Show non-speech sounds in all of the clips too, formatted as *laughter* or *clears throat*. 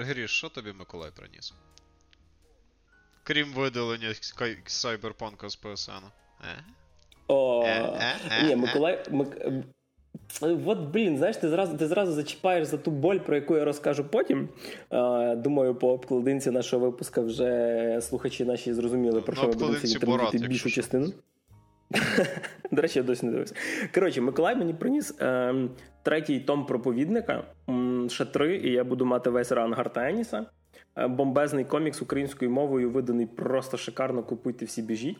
Гріш, що тобі Миколай приніс? Крім видалення Cyberpunk з PSN. Е? О, ні, Миколай. От, блін, знаєш, ти зразу ти зразу зачіпаєш за ту боль, про яку я розкажу потім. Думаю, по обкладинці нашого випуска вже слухачі наші зрозуміли, про що ми будемо сьогодні більшу частину. *laughs* До речі, я досі не дивився. Коротше, Миколай мені приніс е, третій том проповідника, ще три, і я буду мати весь ранг Гартеніса. Е, бомбезний комікс українською мовою виданий просто шикарно. Купуйте всі біжіть.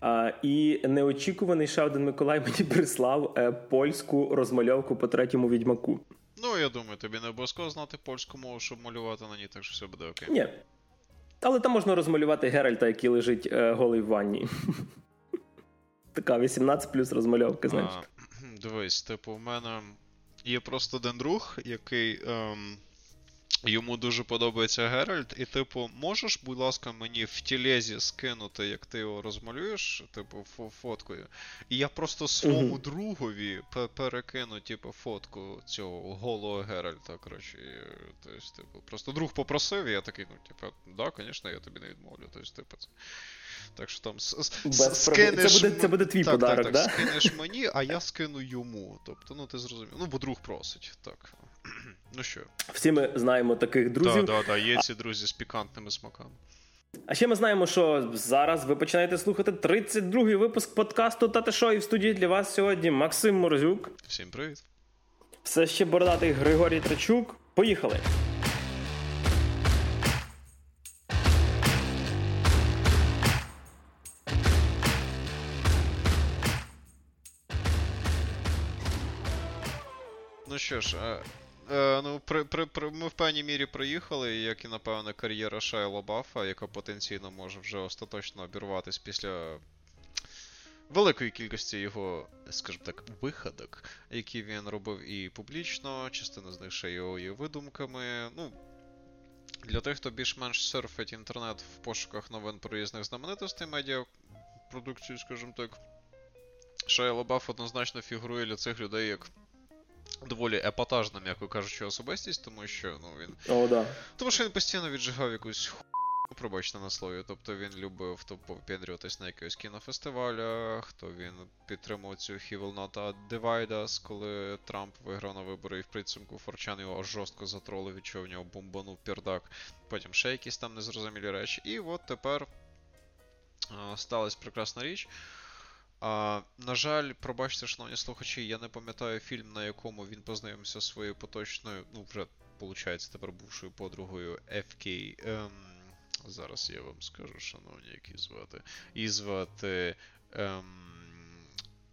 А, І неочікуваний ще один Миколай *laughs* мені прислав е, польську розмальовку по третьому відьмаку. Ну, я думаю, тобі не обов'язково знати польську мову, щоб малювати на ній, так що все буде окей. Ні. Але там можна розмалювати Геральта, який лежить е, голий в ванні. *laughs* Така 18 плюс розмальовка, знаєш. *clears throat* Дивись, типу, в мене є просто один друг, який. Ем... Йому дуже подобається Геральт, і, типу, можеш, будь ласка, мені в тілезі скинути, як ти його розмалюєш, типу, фоткою. І я просто своєму uh-huh. другові перекину, типу, фотку цього голого Геральта. коротше. Тобто, типу, Просто друг попросив, і я такий, ну, типу, да, звісно, я тобі не відмовлю. Тобто, типу, це... Так що там скинеш... Це буде це буде твій так, подарок, так, да? Так, скинеш мені, а я скину йому. Тобто, ну ти зрозумів. Ну, бо друг просить. Так. *clears throat* Ну що? Всі ми знаємо таких друзів. Так, так, є ці друзі з пікантними смаками. А ще ми знаємо, що зараз ви починаєте слухати 32-й випуск подкасту Тате Шо, і в студії для вас сьогодні Максим Морозюк. Всім привіт. Все ще бородатий Григорій Трачук. Поїхали! Що ж, е, е, ну, при, при, при, ми в певній мірі проїхали, як і, напевне, кар'єра Шайла Баффа, яка потенційно може вже остаточно обірватись після великої кількості його, скажімо так, виходок, які він робив і публічно, частина з них ще його є видумками. Ну, Для тих, хто більш-менш серфить інтернет в пошуках новин про різних знаменитостей медіапродукції, скажімо так, Шайла Бафф однозначно фігурує для цих людей як доволі епатажна, м'яко кажучи, особистість, тому що ну він. О, да. Тому що він постійно віджигав якусь ху. Пробачте на слові. Тобто він любив то попідрюватись на якихось кінофестивалях, то він підтримував цю He will not divide us, коли Трамп виграв на вибори і в підсумку Форчан його жорстко затролив, від чого в нього бомбанув пердак. Потім ще якісь там незрозумілі речі. І от тепер а, сталася прекрасна річ. А, На жаль, пробачте, шановні слухачі, я не пам'ятаю фільм, на якому він познайомився зі своєю поточною, ну, вже, виходить, тепер бувшою подругою FK. Ем, Зараз я вам скажу, шановні, які звати. І звати. Ем,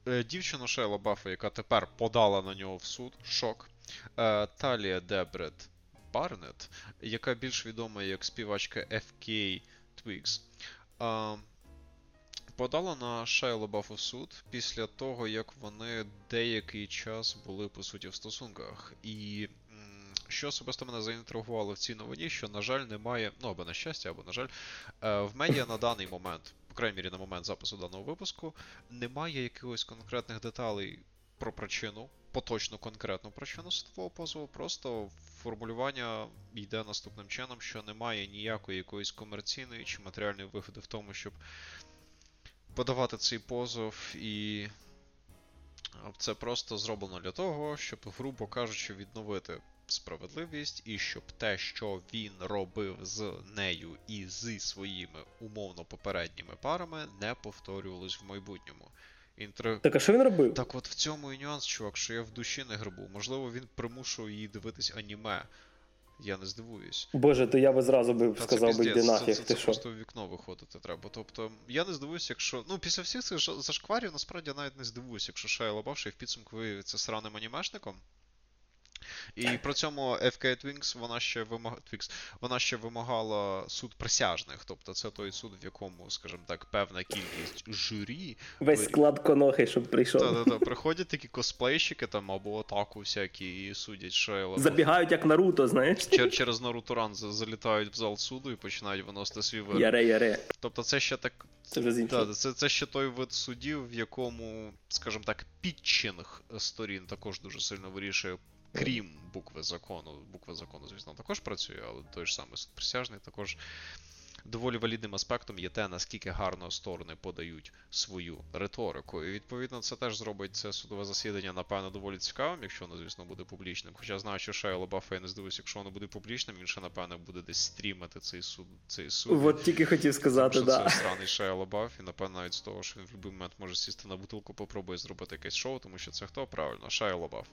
е, Дівчину Шейла Баффа, яка тепер подала на нього в суд. Шок. Е, Талія Дебрет Барнет, яка більш відома як співачка FK Twigs. Подала на Шайла Баффа суд після того, як вони деякий час були по суті в стосунках. І що особисто мене заінтригувало в цій новині, що, на жаль, немає, ну або на щастя, або на жаль, е, в медіа на даний момент, по крайній мірі на момент запису даного випуску, немає якихось конкретних деталей про причину, поточну конкретну причину судового позову. Просто формулювання йде наступним чином, що немає ніякої якоїсь комерційної чи матеріальної вигоди в тому, щоб подавати цей позов, і це просто зроблено для того, щоб, грубо кажучи, відновити справедливість, і щоб те, що він робив з нею і зі своїми умовно попередніми парами, не повторювалось в майбутньому. Інтри... Так, а що він робив? Так от в цьому і нюанс, чувак, що я в душі не грибу. Можливо, він примушував її дивитись аніме. Я не здивуюсь. Боже, то я би зразу би Та сказав би йди нахід. це, це, це, просто в вікно виходити треба. Тобто, я не здивуюсь, якщо. Ну, після всіх цих зашкварів, насправді я навіть не здивуюсь, якщо Шайла Лабавший в підсумку виявиться сраним анімешником. І при цьому FK Twinks вона ще вимаг... Twix, вона ще вимагала суд присяжних. Тобто це той суд, в якому, скажімо так, певна кількість журі. Весь склад конохи, щоб прийшов. Так-так-так, Приходять такі косплейщики там або атаку всякі і судять Шейла. Забігають як Наруто, знаєш. Чер- через Наруто Ран залітають в зал суду і починають виносити свій вирок. Яре-яре. Тобто це ще так. Це вже да, це, це ще той вид судів, в якому, скажімо так, підчинг сторін також дуже сильно вирішує крім букви закону. Буква закону, звісно, також працює, але той ж самий суд присяжний також доволі валідним аспектом є те, наскільки гарно сторони подають свою риторику. І відповідно це теж зробить це судове засідання, напевно, доволі цікавим, якщо воно, звісно, буде публічним. Хоча знаю, що Шея Лабафа, я не здивуюся, якщо воно буде публічним, він ще, напевно, буде десь стрімити цей суд. Цей суд. От тільки хотів сказати, Тому, що да. Це сраний Шея Лабаф, і напевно навіть з того, що він в будь-який момент може сісти на бутилку, попробує зробити якесь шоу, тому що це хто правильно, Шея Лабаф.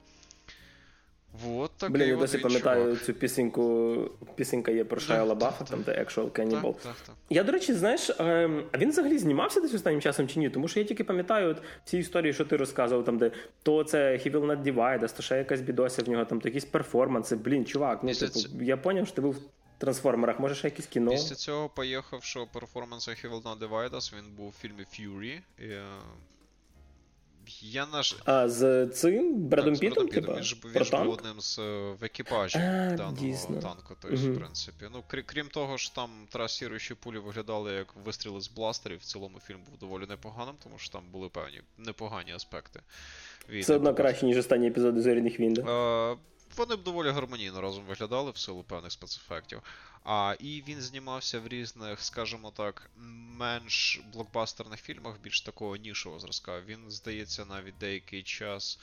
Вот такий Блін, я досі пам'ятаю чувак. цю пісеньку. Пісенька є про Шая Да, так, там де Actual Cannibal. Так, так. Я, до речі, знаєш, ем, а він взагалі знімався десь останнім часом чи ні? Тому що я тільки пам'ятаю от всі історії, що ти розказував, там, де то це He Will Not Divide Us, то ще якась бідося в нього, там то якісь перформанси. Блін, чувак, ну Після типу, ць- я поняв, що ти був в трансформерах, може ще якесь кіно. Після цього поїхавши перформансу He Will Not Divide Us, він був в фільмі Fury. І, е, я наш. А з цим Бредом Пітом, Він ж, він був одним з е, в екіпажі А, даного дійсно. танку. Тобто, угу. в принципі. Ну, крі- крім того ж, там трасіруючі пулі виглядали як вистріли з бластерів. В цілому фільм був доволі непоганим, тому що там були певні непогані аспекти. війни. Все одно краще, ніж останні епізоди зоряних війн. да? Вони б доволі гармонійно разом виглядали в силу певних спецефектів. А і він знімався в різних, скажімо так, менш блокбастерних фільмах, більш такого нішого зразка. Він, здається, навіть деякий час.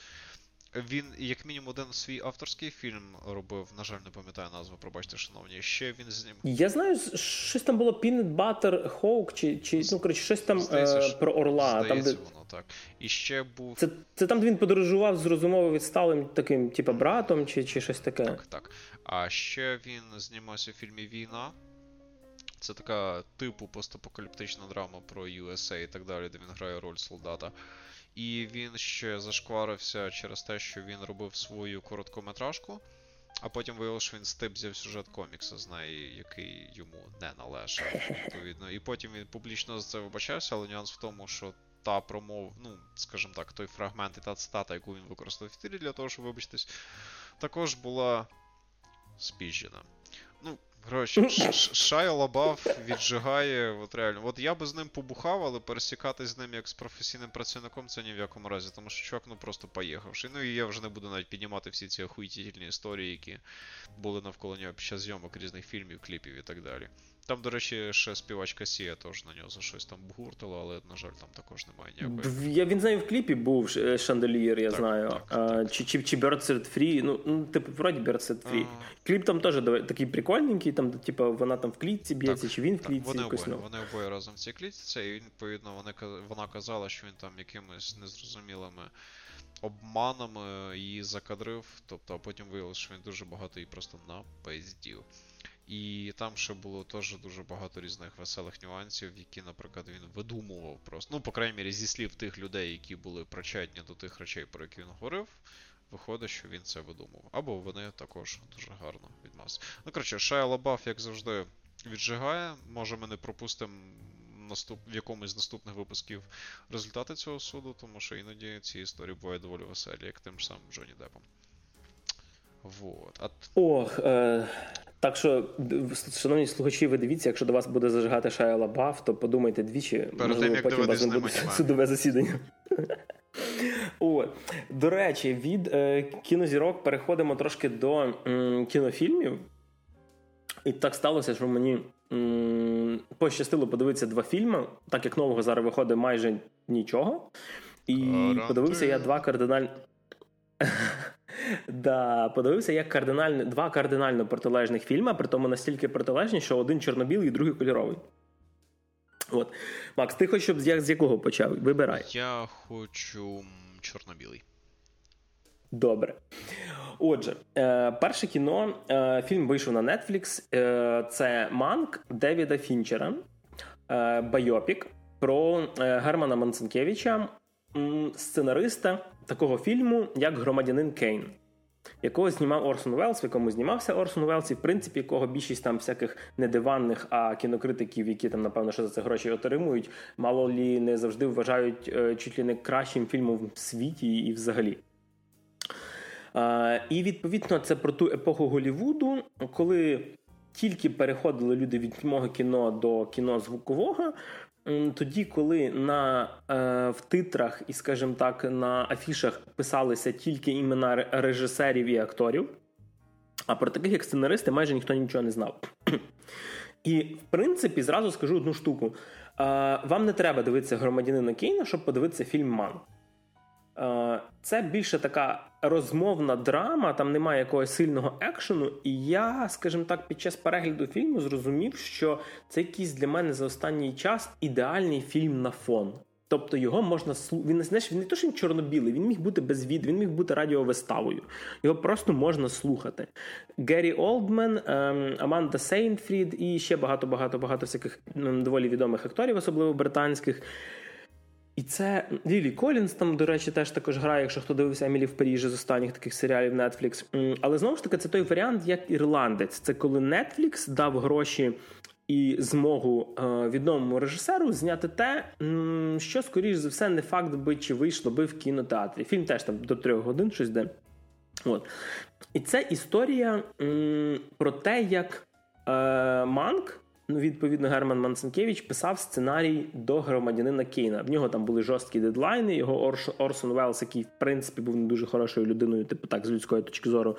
Він, як мінімум, один свій авторський фільм робив, на жаль, не пам'ятаю назву, пробачте, шановні. Ще він знім. Я знаю, щось там було Peanut Butter Hawk, чи, чи ну, коротше, щось там Здається, е, про Орла. Там, де... воно так. І ще був. Це, це там, де він подорожував з розумово відсталим таким, типа, братом, чи, чи щось таке. Так, так. А ще він знімався в фільмі Війна. Це така типу постапокаліптична драма про USA і так далі, де він грає роль солдата. І він ще зашкварився через те, що він робив свою короткометражку, а потім виявилося, що він стибзяв сюжет комікса з неї, який йому не належав, відповідно. І потім він публічно за це вибачався, але нюанс в тому, що та промов, ну, скажімо так, той фрагмент і та цитата, яку він використав в ефірі для того, щоб вибачитись, також була спіжена. Ну, коротше, Ш- Ш- Шайа Лабаф віджигає, от реально. От я би з ним побухав, але пересікатись з ним як з професійним працівником це ні в якому разі, тому що чувак ну просто поїхавши. Ну і я вже не буду навіть піднімати всі ці охуїтільні історії, які були навколо нього під час зйомок різних фільмів, кліпів і так далі. Там, до речі, ще співачка Сія теж на нього за щось там бугуртила, але, на жаль, там також немає ніякої. Я, він з нею в кліпі був Шанделір, я Так, знаю. так, а, так. Чи, чи, чи Bird Set Free. Ну, ну, типу, вроді Bird Set Free. А. Кліп там теж такий прикольненький, там, типу, вона там в клітці б'ється, чи він в клітці вони якось. обоє, Ну. вони обоє разом в цій клітці, і відповідно вони, вона казала, що він там якимись незрозумілими обманами її закадрив, тобто, а потім виявилося, що він дуже багато її просто напиздів. І там ще було теж дуже багато різних веселих нюансів, які, наприклад, він видумував просто. Ну, по крайній мірі, зі слів тих людей, які були причетні до тих речей, про які він говорив, виходить, що він це видумував. Або вони також дуже гарно відмазали. Ну, коротше, Шая Лабаф, як завжди, віджигає. Може, ми не пропустимо наступ... в якомусь з наступних випусків результати цього суду, тому що іноді ці історії бувають доволі веселі, як тим ж самим Джонні Деппом. Вот. А т- Ох, е, так що, шановні слухачі, ви дивіться, якщо до вас буде зажигати Шая Лабаф, то подумайте двічі. тим, можливо, як потім у вас не буде судове засідання. От. До речі, від е, кінозірок переходимо трошки до м, кінофільмів. І так сталося, що мені м, пощастило подивитися два фільми, так як нового зараз виходить майже нічого. І Карантин. подивився я два кардинальні. Да, подивився як кардинально, два кардинально протилежних фільми, при тому настільки протилежні, що один чорно-білий, другий кольоровий. От. Макс, ти хочеш, щоб з, якого почав? Вибирай. я хочу чорно-білий. Добре. Отже, е, перше кіно. Е, фільм вийшов на Netflix. Е, це Манк Девіда Фінчера. Е, Байопік про е, Германа Манкевича, м, сценариста такого фільму, як Громадянин Кейн. Якого знімав Орсон Велс, в якому знімався Орсон Велс, і в принципі, якого більшість там всяких не диванних, а кінокритиків, які там, напевно, що за це гроші отримують, мало лі не завжди вважають е, чуть ли не кращим фільмом в світі і взагалі. І відповідно це про ту епоху Голівуду, коли тільки переходили люди від німого кіно до кіно звукового. Тоді, коли на, е, в титрах і, скажімо так, на афішах писалися тільки імена режисерів і акторів, а про таких як сценаристи майже ніхто нічого не знав. *clears throat* І, в принципі, зразу скажу одну штуку: е, вам не треба дивитися громадянина Кейна, щоб подивитися фільм Ман. Е, це більше така розмовна драма, там немає якогось сильного екшену. І я, скажімо так, під час перегляду фільму зрозумів, що це якийсь для мене за останній час ідеальний фільм на фон. Тобто його можна він, знаєш, він не то, що він чорно-білий, він міг бути без від, він міг бути радіовиставою. Його просто можна слухати. Геррі Олдмен, ем, Аманда Сейнфрід і ще багато-багато багато всяких доволі відомих акторів, особливо британських. І це Лілі Колінс там, до речі, теж також грає, якщо хто дивився Емілі в Парижі з останніх таких серіалів Netflix. Але знову ж таки, це той варіант, як ірландець. Це коли Netflix дав гроші і змогу е, відомому режисеру зняти те, що, скоріш за все, не факт би чи вийшло би в кінотеатрі. Фільм теж там до трьох годин щось де. От. І це історія про те, як е, Манк. Ну, відповідно, Герман Манкевич писав сценарій до Громадянина Кейна. В нього там були жорсткі дедлайни. Його Орш, Орсон Велс, який в принципі був не дуже хорошою людиною, типу так, з людської точки зору,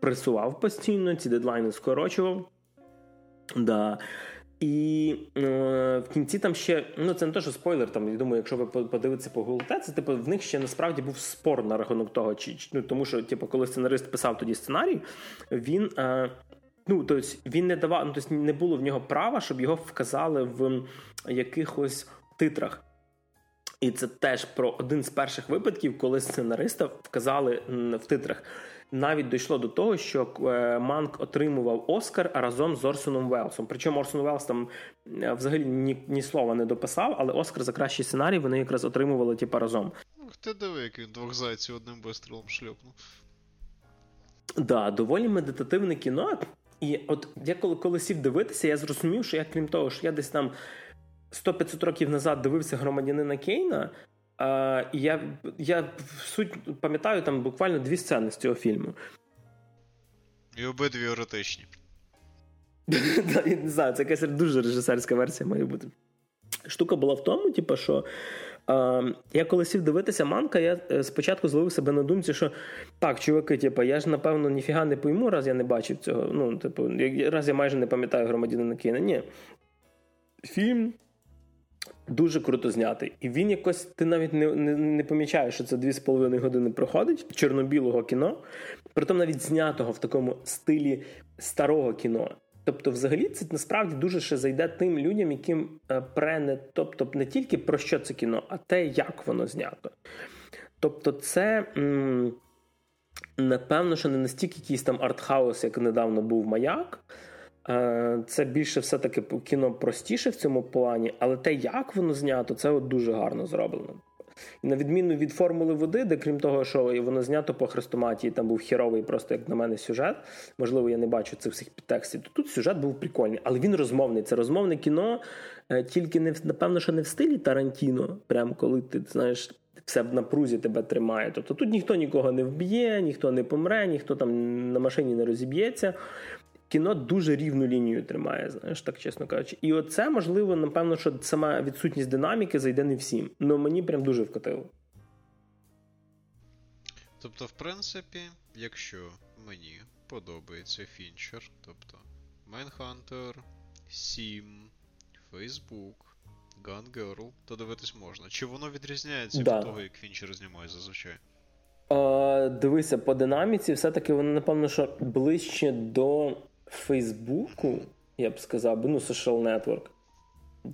пресував постійно, ці дедлайни скорочував. Да. І е, в кінці там ще, ну це не те, що спойлер, там, я думаю, якщо ви подивитеся погуглите, це типу в них ще насправді був спор на рахунок того, чи ну, тому що, типу, коли сценарист писав тоді сценарій, він. Е, Ну, тобто він не давав, ну, тобто не було в нього права, щоб його вказали в якихось титрах. І це теж про один з перших випадків, коли сценариста вказали в титрах. Навіть дійшло до того, що е, Манк отримував Оскар разом з Орсоном Велсом. Причому Орсон Велс там е, взагалі ні ні слова не дописав, але Оскар за кращий сценарій вони якраз отримували типу, разом. Ух ти диви, як він двох зайців одним вистрілом шльопнув. Так, да, доволі медитативне кіно. І от я коли коли сів дивитися, я зрозумів, що я, крім того, що я десь там 100-500 років назад дивився громадянина Кейна. А, І я я суть пам'ятаю там буквально дві сцени з цього фільму. І обидві еротичні. *laughs* Не знаю, це якась дуже режисерська версія має бути. Штука була в тому, типу, що я коли сів дивитися манка, я е, спочатку зловив себе на думці, що так, чуваки, типу, я ж напевно ніфіга не пойму, раз я не бачив цього. Ну, типу, раз я майже не пам'ятаю громадянина Кейна. Ні. Фільм дуже круто знятий. І він якось ти навіть не не, не помічаєш, що це 2,5 години проходить чорно-білого кіно, притом навіть знятого в такому стилі старого кіно. Тобто, взагалі, це насправді дуже ще зайде тим людям, яким е, пре не тобто не тільки про що це кіно, а те, як воно знято. Тобто, це. М- Напевно, що не настільки якийсь там артхаус, як недавно був маяк, Е, це більше все-таки кіно простіше в цьому плані, але те, як воно знято, це от дуже гарно зроблено. І на відміну від формули води, де крім того, що воно знято по хрестоматії, там був хіровий, просто як на мене, сюжет. Можливо, я не бачу цих всіх підтекстів. То тут сюжет був прикольний, але він розмовний. Це розмовне кіно, е, тільки не напевно, що не в стилі Тарантіно, прям коли ти знаєш. Все в напрузі тебе тримає. Тобто тут ніхто нікого не вб'є, ніхто не помре, ніхто там на машині не розіб'ється кіно дуже рівну лінію тримає, знаєш, так чесно кажучи. І оце, можливо, напевно, що сама відсутність динаміки зайде не всім. але мені прям дуже вкотило. Тобто, в принципі, якщо мені подобається фінчер, тобто Mindhunter, Sim, Facebook, Gun Girl, то дивитись можна. Чи воно відрізняється да. від того, як фінчер знімає зазвичай? Е, Дивися, по динаміці, все-таки воно, напевно, що ближче до Фейсбуку, я б сказав, ну, social network.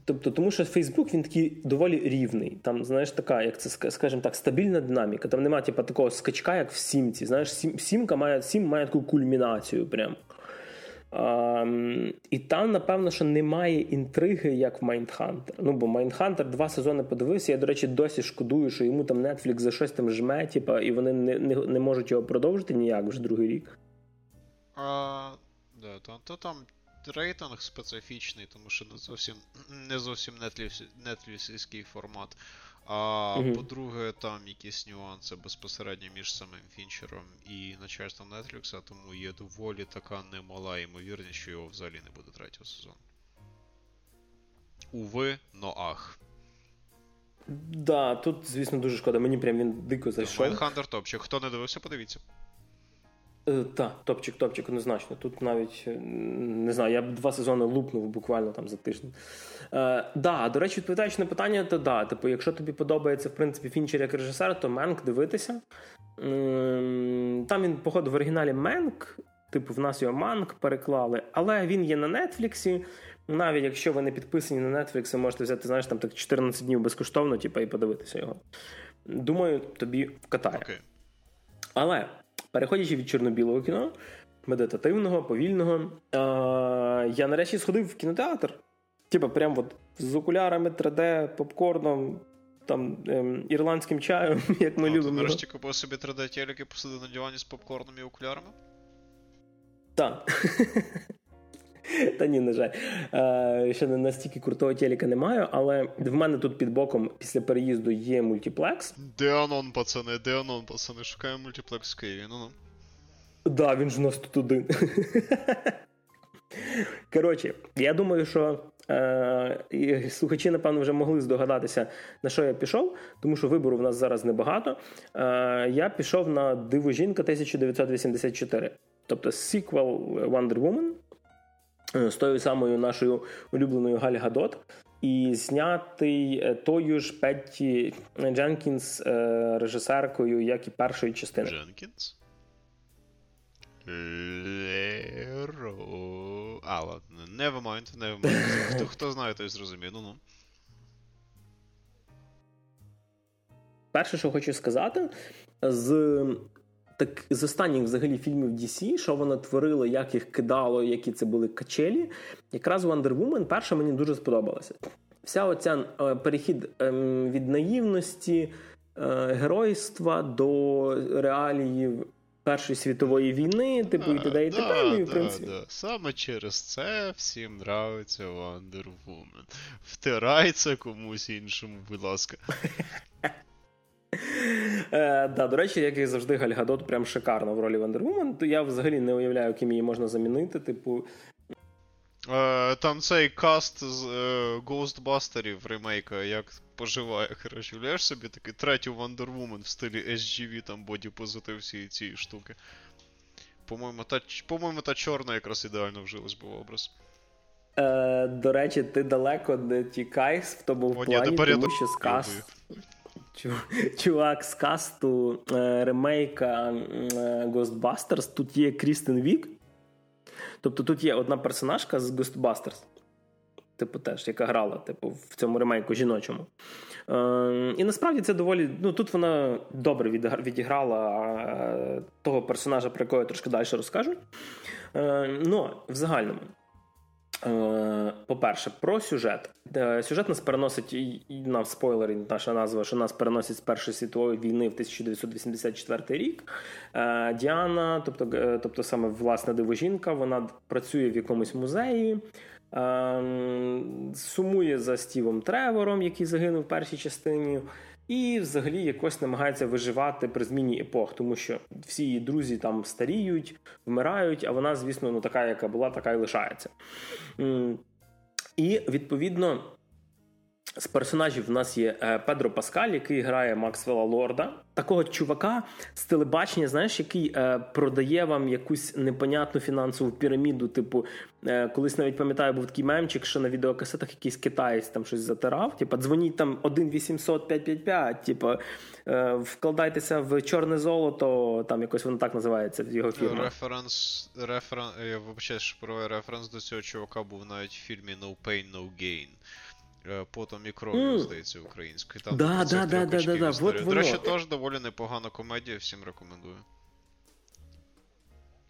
Тобто, тому що Фейсбук він такий доволі рівний. Там, знаєш, така, як це скажімо так, стабільна динаміка. Там немає типу, такого скачка, як в Сімці. Знаєш, сім, сімка має сім має таку кульмінацію. Прям. А, І там, напевно, що немає інтриги, як в Mindhunter. Ну, бо Mindhunter два сезони подивився. Я, до речі, досі шкодую, що йому там Netflix за щось там жме, типу, і вони не не, не можуть його продовжити ніяк вже другий рік. Да, то, то там рейтинг специфічний, тому що не зовсім не зовсім нетлівський формат. А mm-hmm. по-друге, там якісь нюанси безпосередньо між самим Фінчером і начальством Netflix, тому є доволі така немала ймовірність, що його взагалі не буде третього сезону. Уви, но ах. Да, тут, звісно, дуже шкода. Мені прям він дико зайшов. Майнхантер топчик. Хто не дивився, подивіться. Е, Так, топчик, топчик, однозначно. Тут навіть е, не знаю, я б два сезони лупнув буквально там за тиждень. Е, да, до речі, відповідаючи на питання, то да, типу, якщо тобі подобається в принципі Фінчер як режисер, то Менк дивитися. Ем, Там він, походу, в оригіналі Менк, типу, в нас його Манк переклали, але він є на Нетфліксі. Навіть якщо ви не підписані на Netflix, ви можете взяти, знаєш, там так 14 днів безкоштовно, типу, і подивитися його. Думаю, тобі вкатає. Окей. Але переходячи від чорно-білого кіно, медитативного, повільного, е- я нарешті сходив в кінотеатр. Типа, прям от з окулярами 3D, попкорном, там ем, ірландським чаєм, *laughs* як ми а, любимо. Ти нарешті купив собі 3D телек і посидив на дивані з попкорном і окулярами? Так. *laughs* *laughs* Та ні, на жаль. Е, ще не настільки крутого телека не маю, але в мене тут під боком після переїзду є мультиплекс. Де Анон, пацани, де Анон, пацани, шукаємо мультиплекс в Києві, ну ну. Да, він ж у нас тут один. *laughs* Коротше, я думаю, що е, слухачі, напевно, вже могли здогадатися, на що я пішов, тому що вибору в нас зараз небагато. Е, я пішов на Диво жінка 1984, тобто сіквел Wonder Woman з тою самою нашою улюбленою Галь Гадот. І знятий е, тою ж Петті Дженкінс е, режисеркою, як і першої частини. Дженкінс? Леро. А, ладно, never mind, never mind. Хто, хто знає, той зрозуміє, ну ну. Перше, що хочу сказати, з так з останніх взагалі фільмів DC, що вона творила, як їх кидало, які це були качелі, якраз Wonder Woman перша мені дуже сподобалася. Вся оця е, перехід ем, від наївності, е, геройства до реаліїв Першої світової війни, типу, і т.д. і т.п. Ну, і, в принципі. да. Саме через це всім нравиться Wonder Woman. Втирай це комусь іншому, будь ласка. *laughs* Е, да, до речі, як і завжди, Галь Гадот прям шикарно в ролі то я взагалі не уявляю, ким її можна замінити. Типу, Е, там цей каст з е, Ghostbusterів ремейка, як поживає, коротше, уявляєш собі такий третю Woman в стилі SGV, там боді позитив всі ці штуки. По-моєму, та, по-моєму, та чорна якраз ідеально вжилась би в образ. Е, до речі, ти далеко не тікаєш в тому О, плані, я тому що з каст... Чу- Чувак з касту е, ремейка е, Ghostbusters, тут є Крістен Вік. Тобто тут є одна персонажка з Ghostbusters. Типу, теж, яка грала типу, в цьому ремейку жіночому. Е, і насправді це доволі. Ну, тут вона добре відіграла е, того персонажа, про якого я трошки далі розкажу. Е, ну, в загальному. Е, По-перше, про сюжет. Е, Сюжет нас переносить нам спойлери, наша назва, що нас переносить з Першої світової війни в 1984 рік. Е, Діана, тобто, тобто саме власна дивожінка, вона працює в якомусь музеї. е, Сумує за Стівом Тревором, який загинув в першій частині, і взагалі якось намагається виживати при зміні епох, тому що всі її друзі там старіють, вмирають, а вона, звісно, ну така, яка була, така і лишається. І відповідно. З персонажів в нас є е, Педро Паскаль, який грає Максвелла Лорда, такого чувака з телебачення, знаєш, який е, продає вам якусь непонятну фінансову піраміду. Типу, е, колись навіть пам'ятаю, був такий мемчик, що на відеокасетах якийсь китаєць там щось затирав. Типу, дзвоніть там 1 800 555, типу, вкладайтеся в чорне золото, там якось воно так називається його фірма. Референс. Референ... Я вибачаю, що провел референс до цього чувака був навіть в фільмі No Pain, No Gain. Е, Потом і кров'ю, здається, українською. Там Да, да, да, да, да, да, вот До речі, воно. теж доволі непогана комедія, всім рекомендую.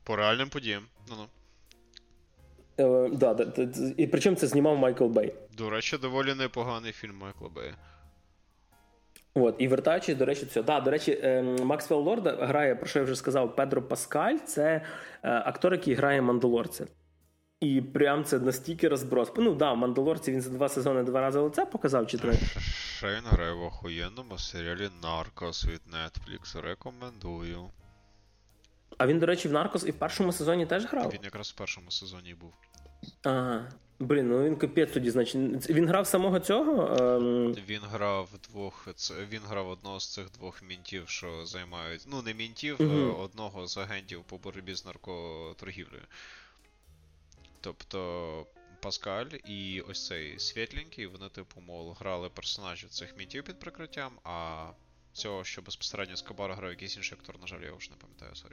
По реальним подіям. Ну-ну. Е, да, да, да, і причому це знімав Майкл Бей. До речі, доволі непоганий фільм Майкла Бея. От, і вертаючись, до речі, це да, до речі, ем, Максвелл Лорда грає, про що я вже сказав, Педро Паскаль. Це е, актор, який грає Мандалорця. І прям це настільки розброс. Ну да, Мандалорці він за два сезони два рази лице показав чи три. Ще він грає в охуєнному серіалі Наркос від Netflix. Рекомендую. А він, до речі, в Наркос і в першому сезоні теж грав. Він якраз в першому сезоні був. Ага. Блін, ну він капець тоді, значить. Він грав самого цього? Ем... Він грав двох. Він грав одного з цих двох мінтів, що займають. Ну, не мінтів, угу. одного з агентів по боротьбі з наркоторгівлею. Тобто. Паскаль і ось цей світленький, вони, типу, мол, грали персонажів цих мінтів під прикриттям, а цього, що безпосередньо Ескобара грав якийсь інший актор, на жаль, я вже не пам'ятаю, сорі.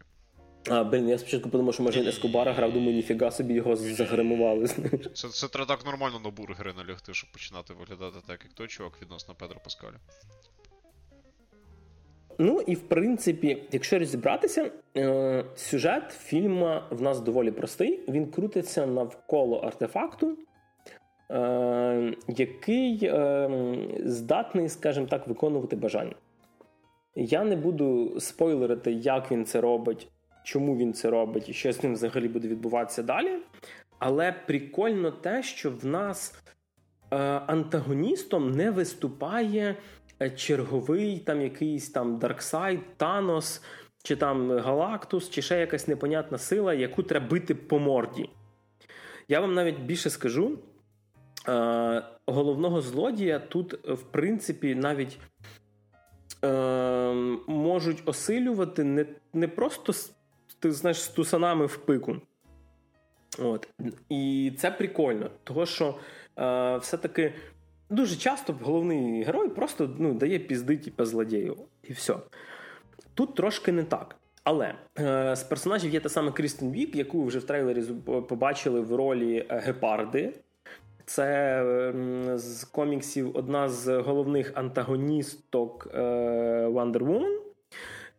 А, блін, я спочатку подумав, що може Ескобара грав, думаю, ніфіга собі його загримували. Це це треба так нормально на бургери налягти, щоб починати виглядати так, як той чувак відносно Педро Паскаля. Ну і в принципі, якщо розібратися, е, сюжет фільму в нас доволі простий. Він крутиться навколо артефакту, е, який е, здатний, скажімо так, виконувати бажання. Я не буду спойлерити, як він це робить, чому він це робить і що з ним взагалі буде відбуватися далі. Але прикольно те, що в нас антагоністом не виступає черговий там якийсь там Дарксайд, Танос, чи там Галактус, чи ще якась непонятна сила, яку треба бити по морді. Я вам навіть більше скажу. Е, головного злодія тут, в принципі, навіть е, можуть осилювати не не просто ти знаєш, з тусанами в пику. От. І це прикольно, тому що е, все-таки дуже часто головний герой просто ну, дає пізди типу, злодію. І все. Тут трошки не так. Але е, з персонажів є та сама Крістін Вік, яку вже в трейлері побачили в ролі е, Гепарди. Це е, з коміксів одна з головних антагоністок е, Wonder Woman.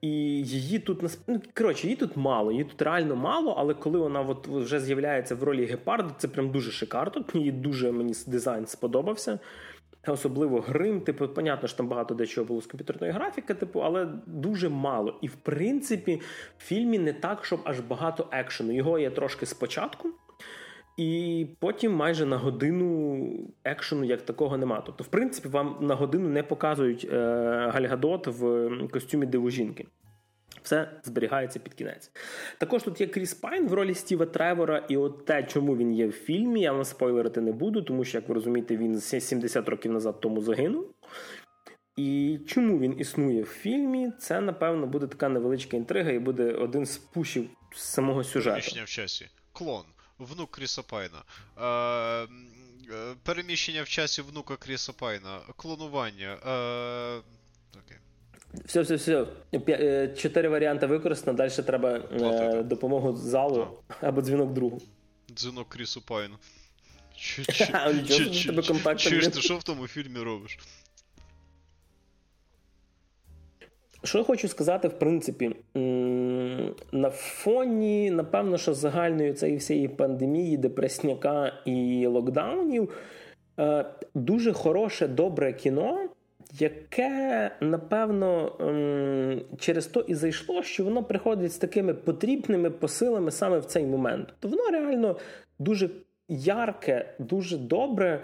І її тут ну, коротше, її тут мало, її тут реально мало, але коли вона от вже з'являється в ролі гепарду, це прям дуже шикарно. Мені дуже мені дизайн сподобався. Особливо грим, типу, понятно, що там багато дечого було з комп'ютерної графіки, типу, але дуже мало. І в принципі, в фільмі не так, щоб аж багато екшену. Його є трошки спочатку, і потім майже на годину екшену як такого нема. Тобто, в принципі, вам на годину не показують е, Гальгадот в костюмі дивожінки. Все зберігається під кінець. Також тут є Кріс Пайн в ролі Стіва Тревора, і от те, чому він є в фільмі, я вам спойлерити не буду, тому що, як ви розумієте, він 70 років назад тому загинув. І чому він існує в фільмі, це, напевно, буде така невеличка інтрига і буде один з пушів самого сюжету. В часі. Клон внук Кріса Пайна. Е, е, переміщення в часі внука Кріса Пайна. Клонування. Е, окей. Все, все, все. Чотири варіанти використано, далі треба е, допомогу залу або дзвінок другу. Дзвінок Крісу Пайну. Чуєш, *laughs* ти що в тому фільмі робиш? Що я хочу сказати, в принципі, на фоні, напевно, що загальної цієї всієї пандемії, депресняка і локдаунів е, дуже хороше, добре кіно, яке, напевно, через то і зайшло, що воно приходить з такими потрібними посилами саме в цей момент. То воно реально дуже ярке, дуже добре.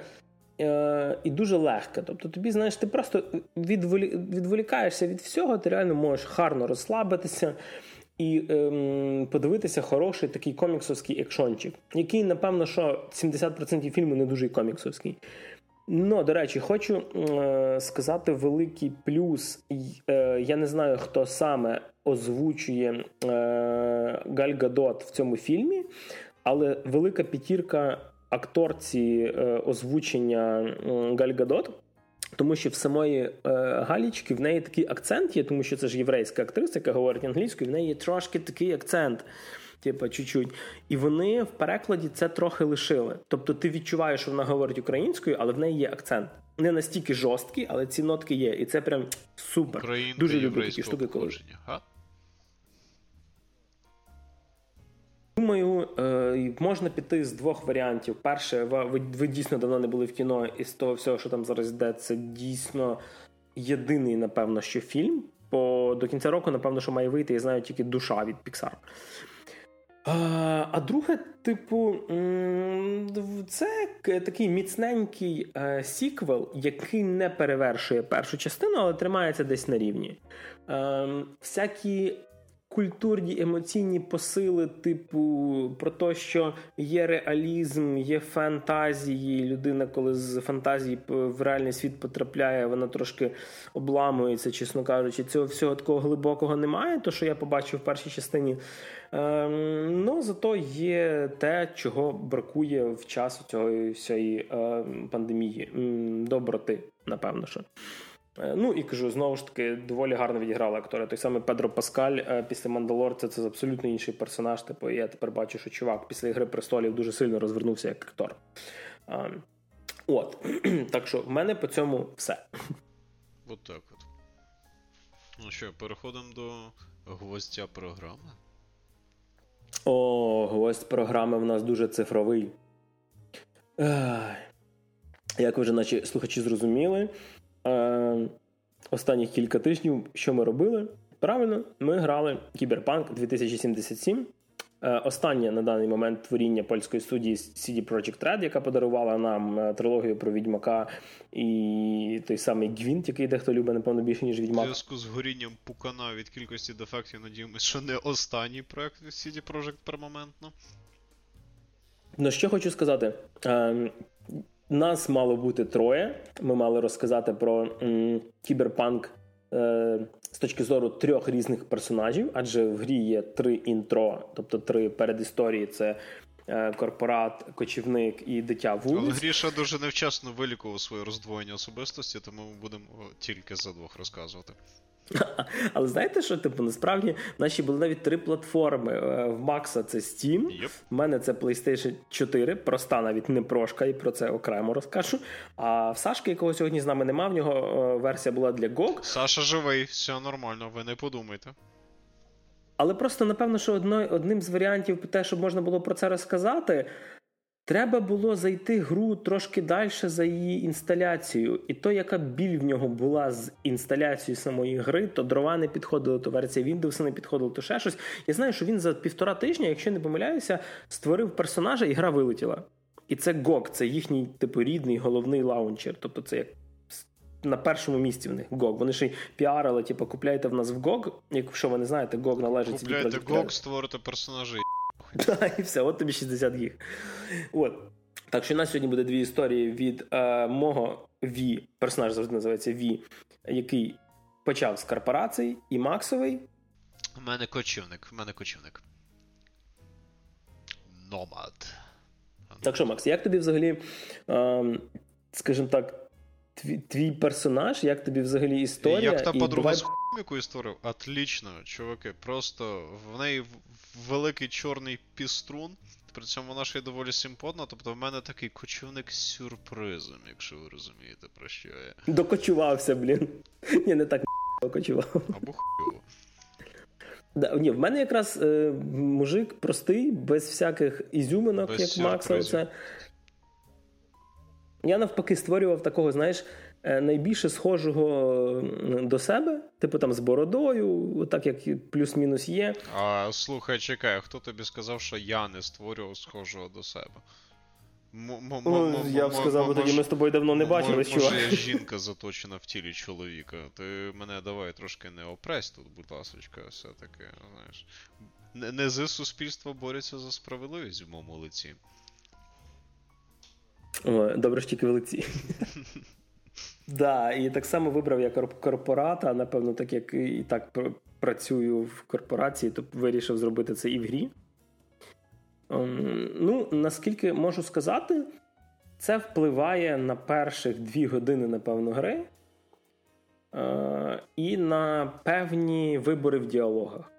Е, і дуже легке. Тобто, тобі, знаєш, ти просто відволі... відволікаєшся від всього, ти реально можеш гарно розслабитися і ем, подивитися хороший такий коміксовський екшончик, який, напевно, що 70% фільму не дуже коміксовський. Ну, до речі, хочу е, сказати великий плюс. Е, я не знаю, хто саме озвучує е, Галь Гадот в цьому фільмі, але велика п'ятірка акторці е, озвучення Галь Гадот. Тому що в самої е, Галічки в неї такий акцент є, тому що це ж єврейська актриса, яка говорить англійською, в неї є трошки такий акцент, типу, чуть-чуть. І вони в перекладі це трохи лишили. Тобто ти відчуваєш, що вона говорить українською, але в неї є акцент. Не настільки жорсткий, але ці нотки є. І це прям супер. Українка Дуже люблю такі штуки, коли. Думаю, е, можна піти з двох варіантів. Перше, ви, ви дійсно давно не були в кіно, і з того всього, що там зараз йде, це дійсно єдиний, напевно, що фільм. Бо до кінця року, напевно, що має вийти, я знаю тільки душа від Pixar. А друге, типу, це такий міцненький е, сіквел, який не перевершує першу частину, але тримається десь на рівні. Ем, всякі культурні емоційні посили, типу, про те, що є реалізм, є фантазії. Людина, коли з фантазії в реальний світ потрапляє, вона трошки обламується, чесно кажучи. Цього всього такого глибокого немає, то що я побачив в першій частині. Ем, ну, зато є те, чого бракує в час цього всієї ем, пандемії. Доброти, напевно що. Е, ну і кажу, знову ж таки, доволі гарно відіграли актори. Той самий Педро Паскаль е, після Мандалорця це абсолютно інший персонаж. Типу, я тепер бачу, що чувак після Ігри престолів дуже сильно розвернувся як актор. От. *clears throat* Так що в мене по цьому все. От так от. Ну що, переходимо до гвоздя програми. О, гвоздь програми в нас дуже цифровий. Як ви вже наші слухачі зрозуміли, е, останніх кілька тижнів, що ми робили? Правильно, ми грали Кіберпанк 2077. Е, останнє на даний момент творіння польської студії CD Projekt Red, яка подарувала нам е, трилогію про Відьмака і той самий Гвінт, який дехто любить, напевно, більше, ніж Відьмак. У зв'язку з горінням пукана від кількості дефектів, надіємося, що не останній проект CD Projekt перманентно. Ну, що хочу сказати. Ем, нас мало бути троє. Ми мали розказати про м, кіберпанк е, з точки зору трьох різних персонажів, адже в грі є три інтро, тобто три передісторії: це е, корпорат, кочівник і дитя вулиць. Але Гріша дуже невчасно вилікував своє роздвоєння особистості, тому ми будемо тільки за двох розказувати. *laughs* Але знаєте, що типу насправді наші були навіть три платформи. Е, в Макса це Steam, yep. в мене це PlayStation 4, проста навіть не прошка, і про це окремо розкажу. А в Сашки, якого сьогодні з нами нема, в нього е, версія була для GOG. Саша живий, все нормально, ви не подумайте. Але просто напевно, що одним з варіантів, те, щоб можна було про це розказати. Треба було зайти гру трошки далі за її інсталяцією. І то, яка біль в нього була з інсталяцією самої гри, то дрова не підходили, то версія Windows не підходила, то ще щось. Я знаю, що він за півтора тижня, якщо не помиляюся, створив персонажа, і гра вилетіла. І це GOG, це їхній типу рідний головний лаунчер. Тобто це як на першому місці в них GOG. Вони ще й піарили, типу, купляйте в нас в GOG. Якщо ви не знаєте, GOG належить... Купляйте GOG, створите персонажі. *laughs* І все, от тобі 60 гіг. От. Так що у нас сьогодні буде дві історії від е, мого Ві, персонаж завжди називається Ві, який почав з корпорацій, і Максовий. У мене кочівник. У мене кочівник. Номад. Так що, Макс, як тобі взагалі, е, скажімо так, твій, твій персонаж, як тобі взагалі історія? Як та подруга давай... з яку створив? Отлично, чуваки. Просто в неї великий чорний піструн. При цьому вона ще й доволі симпотна, тобто в мене такий кочівник з сюрпризом, якщо ви розумієте, про що я. Докочувався, блін. Ні, не так *laughs* докочував. Або хуйово. Да, ні, в мене якраз е, мужик простий, без всяких ізюминок, без як Макса. Оце. Я навпаки створював такого, знаєш, Е, найбільше схожого до себе, типу там з бородою, так як плюс-мінус є. А слухай, чекай, хто тобі сказав, що я не створював схожого до себе? Ну, я б сказав, бо тоді ми з тобою давно не бачились, чувак. Може, я жінка заточена в тілі чоловіка. Ти мене давай трошки не опресь тут, будь ласочка, все-таки, знаєш. Низи суспільства борються за справедливість в моєму лиці. Добре ж тільки в лиці. *laughs* Да, і так само вибрав я корпората. Напевно, так як і так працюю в корпорації, то вирішив зробити це і в грі. Ем, ну, наскільки можу сказати, це впливає на перших дві години, напевно, гри. Е, і на певні вибори в діалогах.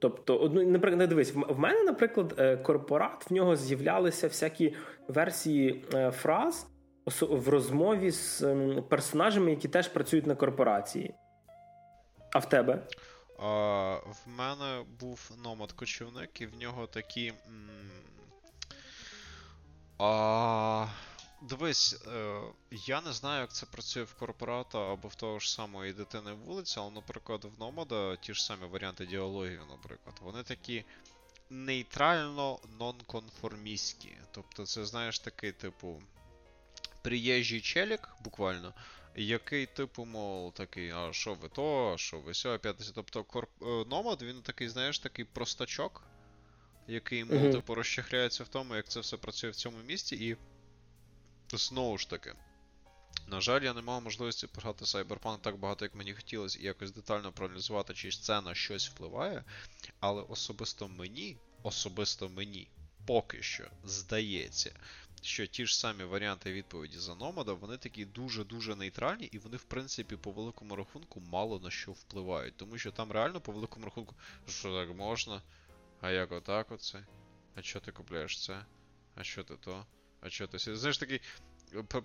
Тобто, одну, наприклад, дивись, в мене, наприклад, е, корпорат, в нього з'являлися всякі версії е, фраз в розмові з персонажами, які теж працюють на корпорації. А в тебе? А, В мене був номад кочівник, і в нього такі. А, Дивись, е, я не знаю, як це працює в корпората або в того ж самої дитини вулиці, але, наприклад, в Номада ті ж самі варіанти діалогів, наприклад, вони такі нейтрально нонконформістські. Тобто, це, знаєш, такий, типу, приїжджий челік, буквально, який, типу, мов, такий, а що ви то, що ви сьо, 50. Тобто корп... Е, Номад, він такий, знаєш, такий простачок, який, мов, типу, розчахляється в тому, як це все працює в цьому місті, і знову ж таки. На жаль, я не мав можливості пограти Cyberpunk так багато, як мені хотілося, і якось детально проаналізувати, чи це на щось впливає. Але особисто мені, особисто мені, поки що здається, що ті ж самі варіанти відповіді за Номада, вони такі дуже-дуже нейтральні, і вони, в принципі, по великому рахунку мало на що впливають. Тому що там реально по великому рахунку, що так можна? А як отак оце? А що ти купляєш це? А що ти то? А що ти Знаєш такий,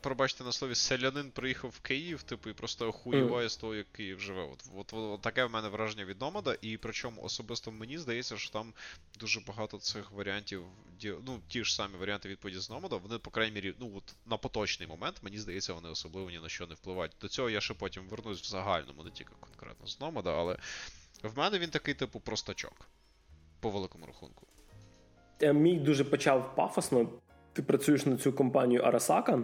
пробачте на слові, селянин приїхав в Київ, типу, і просто охуєває з того, як Київ живе. От, от, от таке в мене враження від Номада, і причому особисто мені здається, що там дуже багато цих варіантів, ну, ті ж самі варіанти відповіді з Номада, вони, по крайній мірі, ну, от на поточний момент, мені здається, вони особливо ні на що не впливають. До цього я ще потім вернусь в загальному, не тільки конкретно з Номада, але в мене він такий, типу, простачок. По великому рахунку. Е, мій дуже почав пафосно ти працюєш на цю компанію Arasaka,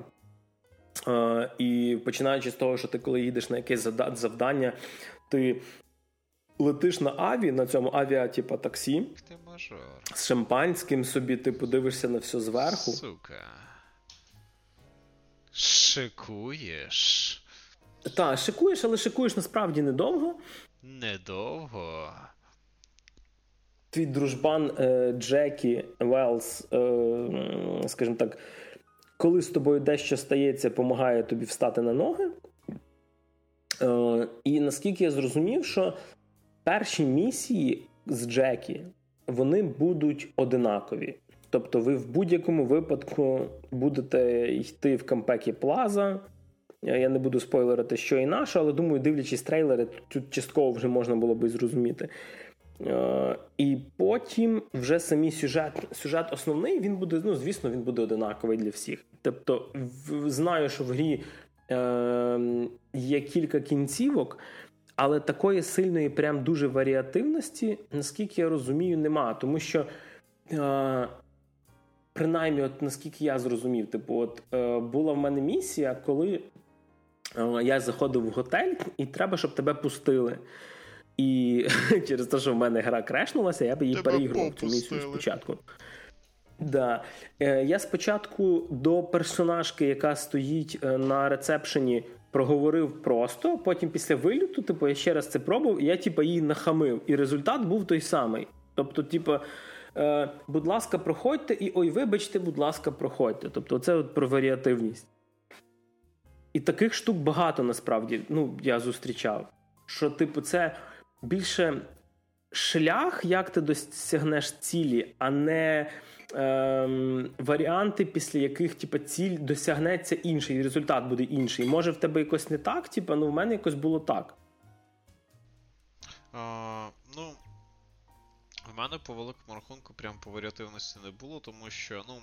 е, і починаючи з того, що ти коли їдеш на якесь завдання, ти летиш на аві, на цьому авіа, типа таксі ти мажор. з шампанським собі, ти подивишся на все зверху. Сука. Шикуєш. Так, шикуєш, але шикуєш насправді недовго. Недовго твій дружбан е, Джекі Велс, е, скажімо так, коли з тобою дещо стається, допомагає тобі встати на ноги. Е, і наскільки я зрозумів, що перші місії з Джекі вони будуть одинакові. Тобто, ви в будь-якому випадку будете йти в кампекі Плаза. Я не буду спойлерити, що і наше, але думаю, дивлячись трейлери, тут частково вже можна було би зрозуміти. Е, і потім вже самі сюжет сюжет основний, він буде, ну, звісно, він буде одинаковий для всіх. Тобто, знаю, що в грі е, є кілька кінцівок, але такої сильної, прям дуже варіативності, наскільки я розумію, нема. Тому що, е, принаймні, от наскільки я зрозумів, типу, от е, була в мене місія, коли е, я заходив в готель, і треба, щоб тебе пустили. І *laughs* через те, що в мене гра крешнулася, я б її переігрував цю місію спочатку. Да. Е, Я спочатку до персонажки, яка стоїть е, на рецепшені, проговорив просто. Потім після виліту, типу, я ще раз це пробував, і я типу, її нахамив. І результат був той самий. Тобто, типу, е, будь ласка, проходьте, і ой, вибачте, будь ласка, проходьте. Тобто, це от про варіативність. І таких штук багато насправді ну, я зустрічав. Що, типу, це більше шлях, як ти досягнеш цілі, а не ем, варіанти, після яких типу, ціль досягнеться інший, результат буде інший. Може, в тебе якось не так, типу, ну в мене якось було так. А, Ну, в мене по великому рахунку, прям по варіативності не було, тому що, ну.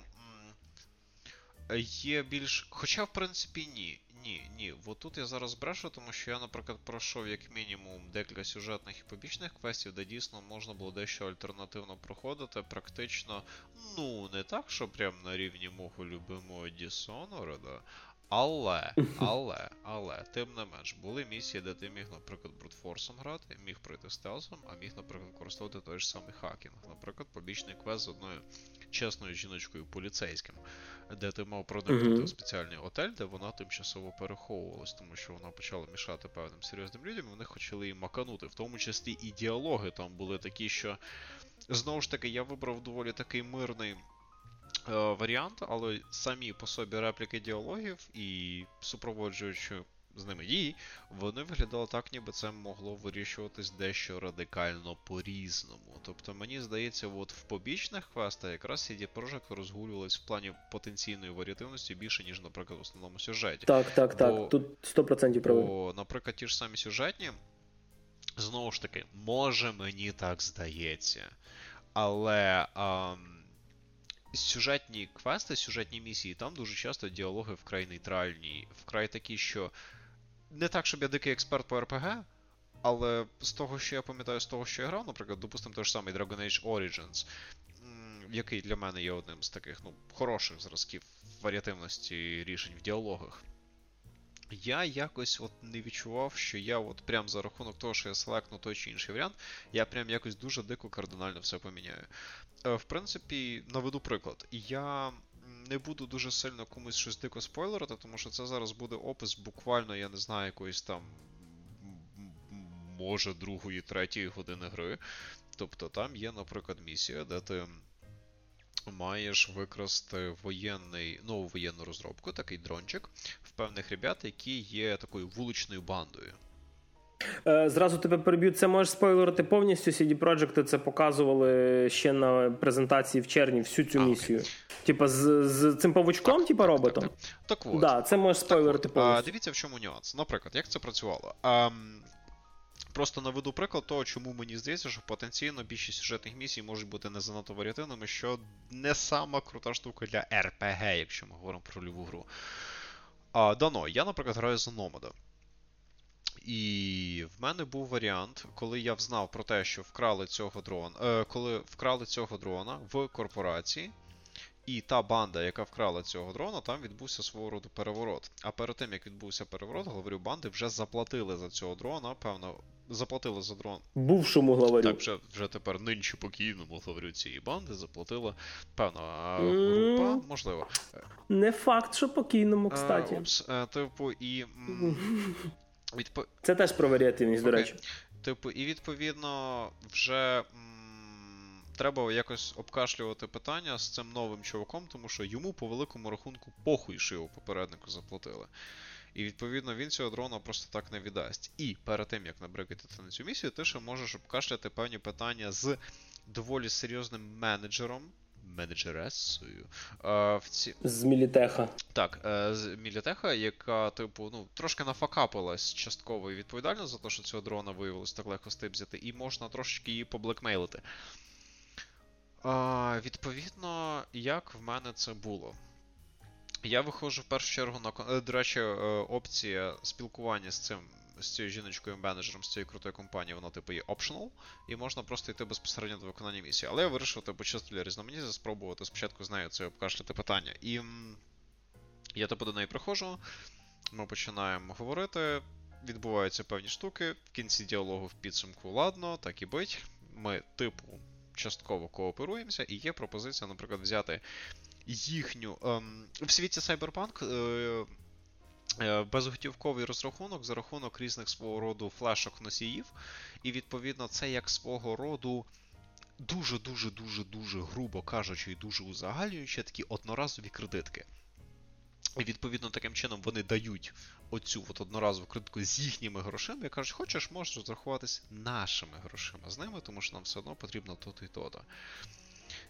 Є більш. Хоча, в принципі, ні. Ні, ні. От тут я зараз брешу, тому що я, наприклад, пройшов як мінімум декілька сюжетних і побічних квестів, де дійсно можна було дещо альтернативно проходити. Практично, ну, не так, що прям на рівні мого любимого Dishonored, але, але, але, тим не менш, були місії, де ти міг, наприклад, брутфорсом грати, міг пройти стелсом, а міг, наприклад, використовувати той ж самий хакінг. Наприклад, побічний квест з одною чесною жіночкою поліцейським, де ти мав проникнути uh-huh. в спеціальний отель, де вона тимчасово переховувалась, тому що вона почала мішати певним серйозним людям, і вони хотіли її маканути. В тому числі і діалоги там були такі, що знову ж таки я вибрав доволі такий мирний. Е, варіант, але самі по собі репліки діалогів і супроводжуючи з ними дії, вони виглядали так, ніби це могло вирішуватись дещо радикально по-різному. Тобто, мені здається, от в побічних квестах якраз CD Projekt розгулювались в плані потенційної варіативності більше, ніж, наприклад, в основному сюжеті. Так, так, бо, так. Тут 100% правий. Бо, наприклад, ті ж самі сюжетні, знову ж таки, може мені так здається. Але. Ам, сюжетні квести, сюжетні місії, там дуже часто діалоги вкрай нейтральні, вкрай такі, що не так, щоб я дикий експерт по РПГ, але з того, що я пам'ятаю, з того, що я грав, наприклад, допустимо, той ж самий Dragon Age Origins, який для мене є одним з таких ну, хороших зразків варіативності рішень в діалогах. Я якось от не відчував, що я от прям за рахунок того, що я селекну той чи інший варіант, я прям якось дуже дико кардинально все поміняю. Е, в принципі, наведу приклад. Я не буду дуже сильно комусь щось дико спойлерити, тому що це зараз буде опис буквально, я не знаю, якоїсь там. Може, другої, третьої години гри. Тобто там є, наприклад, місія, де ти маєш викрасти воєнний, нову воєнну розробку, такий дрончик, в певних ребят, які є такою вуличною бандою. Е, зразу тебе переб'ють, це можеш спойлерити повністю. CD Projekt це показували ще на презентації в червні всю цю а, місію. Типа з з цим павучком, так, типа роботом. Так, так, так. от. Да, це можеш спойлерити повністю. А, Дивіться, в чому нюанс. Наприклад, як це працювало? А, Просто наведу приклад того, чому мені здається, що потенційно більшість сюжетних місій можуть бути не занадто варіативними, що не сама крута штука для РПГ, якщо ми говоримо про любу гру. А, Дано, я, наприклад, граю за Номада. І в мене був варіант, коли я взнав про те, що вкрали цього дрона, е, коли вкрали цього дрона в корпорації. І та банда, яка вкрала цього дрона, там відбувся свого роду переворот. А перед тим, як відбувся переворот, главарю банди вже заплатили за цього дрона, певно, заплатили за дрон. Бувшому главарю. Так, вже вже тепер нинче покійному главарю цієї банди заплатила певна група, можливо. Не факт, що покійному, кстати. Е, опс, е, типу, і. Відпо... Це теж про варіативність, okay. до речі. Типу, і відповідно вже треба якось обкашлювати питання з цим новим чуваком, тому що йому по великому рахунку похуй, що його попереднику заплатили. І відповідно він цього дрона просто так не віддасть. І перед тим, як набрикати на цю місію, ти ще можеш обкашляти певні питання з доволі серйозним менеджером. Менеджересою. в ці... З Мілітеха. Так, е, з Мілітеха, яка, типу, ну, трошки нафакапилась частково і відповідальна за те, що цього дрона виявилось так легко стибзяти, і можна трошечки її поблекмейлити. А, Відповідно, як в мене це було? Я виходжу в першу чергу на е, до речі, е, опція спілкування з цим. З цією жіночкою менеджером з цієї крутої компанії, вона типу є optional, і можна просто йти безпосередньо до виконання місії. Але я вирішив типу, чисто для різноманіття спробувати спочатку з нею це обкашляти питання. І я типу до неї приходжу, ми починаємо говорити, відбуваються певні штуки. В кінці діалогу в підсумку, ладно, так і бить. Ми, типу, частково кооперуємося, і є пропозиція, наприклад, взяти їхню ем, в світі Cyberpunk е, е, безготівковий розрахунок за рахунок різних свого роду флешок носіїв, і відповідно це як свого роду. Дуже-дуже дуже дуже грубо кажучи, і дуже узагальнюючи такі одноразові кредитки. І відповідно таким чином вони дають оцю от одноразову кредитку з їхніми грошима і кажуть, хочеш, можеш розрахуватись нашими грошима з ними, тому що нам все одно потрібно то-то і то-то.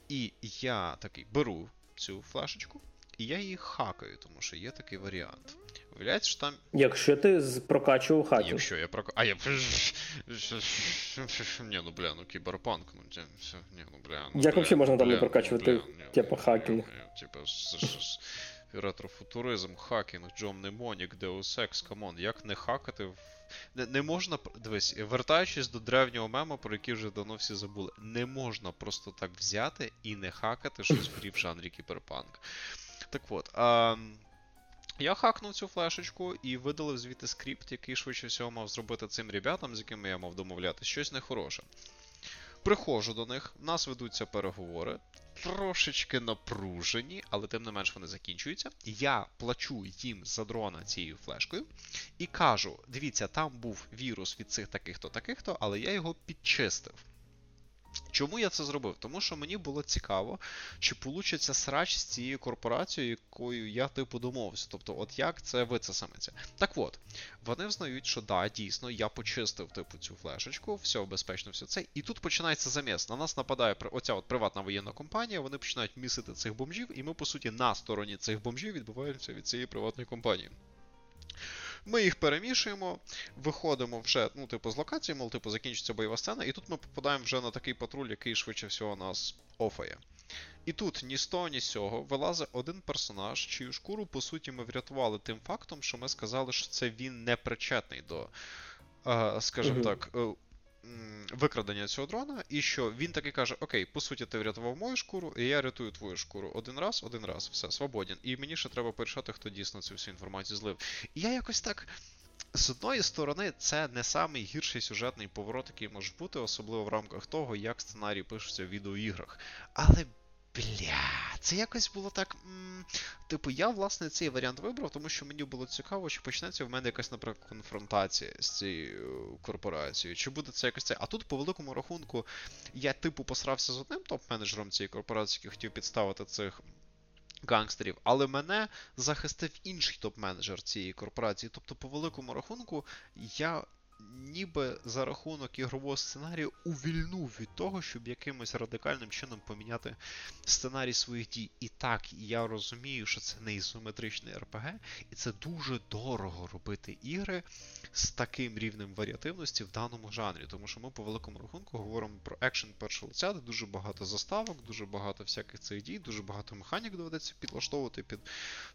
І я такий беру цю флешечку, і я її хакаю, тому що є такий варіант. Виявляється, що там. Якщо ти прокачував хакер. Якщо я прокачував. А я. *laughs* Ні, ну бля, ну кіберпанк, ну ні, ну бля. Ну, Як взагалі можна там не прокачувати, типу, хакінг? Типу, ретрофутуризм, хакінг, Джонні Мнемонік, Deus Ex, come on, як не хакати в. Не не можна. Дивись, вертаючись до древнього мема, про який вже давно всі забули, не можна просто так взяти і не хакати щось в грі в жанрі кіберпанк. Так от. А, я хакнув цю флешечку і видалив звідти скрипт, який швидше всього мав зробити цим ребятам, з якими я мав домовляти, щось нехороше. Приходжу до них, в нас ведуться переговори, трошечки напружені, але тим не менш вони закінчуються. Я плачу їм за дрона цією флешкою і кажу: дивіться, там був вірус від цих таких-то, таких-то, але я його підчистив. Чому я це зробив? Тому що мені було цікаво, чи получиться срач з цією корпорацією, якою я типу домовився. Тобто, от як це вицесаметься. Так от, вони взнають, що да, дійсно, я почистив типу цю флешечку, все безпечно, все це. І тут починається заміс. На нас нападає оця от приватна воєнна компанія, вони починають місити цих бомжів, і ми, по суті, на стороні цих бомжів відбуваємося від цієї приватної компанії. Ми їх перемішуємо, виходимо вже, ну, типу, з локації, мол, типу, закінчиться бойова сцена, і тут ми попадаємо вже на такий патруль, який швидше всього нас офає. І тут ні з того, ні з цього вилазить один персонаж, чию шкуру, по суті, ми врятували тим фактом, що ми сказали, що це він не причетний до, скажімо uh-huh. так, е, викрадення цього дрона, і що він таки каже: Окей, по суті, ти врятував мою шкуру, і я рятую твою шкуру. Один раз, один раз, все, свободен. І мені ще треба порішати, хто дійсно цю всю інформацію злив. І я якось так. З одної сторони, це не самий гірший сюжетний поворот, який може бути, особливо в рамках того, як сценарій пишуться в відеоіграх. Але, бля, це якось було так. М- типу, я, власне, цей варіант вибрав, тому що мені було цікаво, чи почнеться в мене якась, наприклад, конфронтація з цією корпорацією. Чи буде це якось це. А тут, по великому рахунку, я, типу, посрався з одним топ-менеджером цієї корпорації, який хотів підставити цих гангстерів, але мене захистив інший топ-менеджер цієї корпорації. Тобто, по великому рахунку, я ніби за рахунок ігрового сценарію увільнув від того, щоб якимось радикальним чином поміняти сценарій своїх дій. І так, я розумію, що це не ізометричний РПГ, і це дуже дорого робити ігри з таким рівнем варіативності в даному жанрі. Тому що ми по великому рахунку говоримо про екшен першого лиця, де дуже багато заставок, дуже багато всяких цих дій, дуже багато механік доведеться підлаштовувати під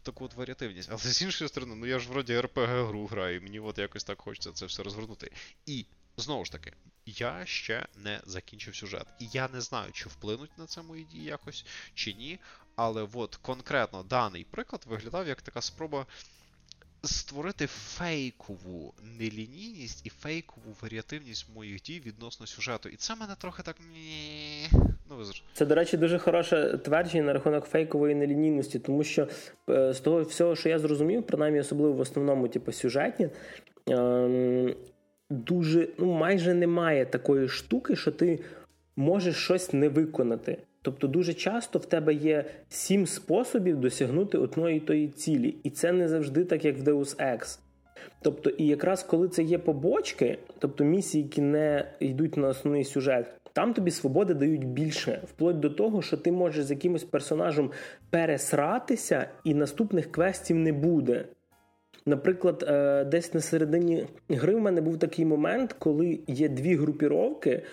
таку от варіативність. Але з іншої сторони, ну я ж вроді РПГ гру граю, і мені от якось так хочеться це все розвернути вплинути. І знову ж таки, я ще не закінчив сюжет. І я не знаю, чи вплинуть на це мої дії якось, чи ні. Але от конкретно даний приклад виглядав як така спроба. Створити фейкову нелінійність і фейкову варіативність моїх дій відносно сюжету. І це мене трохи так. Ну, Це, до речі, дуже хороше твердження на рахунок фейкової нелінійності, тому що е, з того всього, що я зрозумів, принаймні особливо в основному, типу, сюжетні, ем, дуже ну майже немає такої штуки, що ти можеш щось не виконати. Тобто дуже часто в тебе є сім способів досягнути одної тої цілі, і це не завжди так, як в Deus Ex. Тобто, і якраз коли це є побочки, тобто місії, які не йдуть на основний сюжет, там тобі свободи дають більше, вплоть до того, що ти можеш з якимось персонажем пересратися, і наступних квестів не буде. Наприклад, е, десь на середині гри в мене був такий момент, коли є дві групіровки,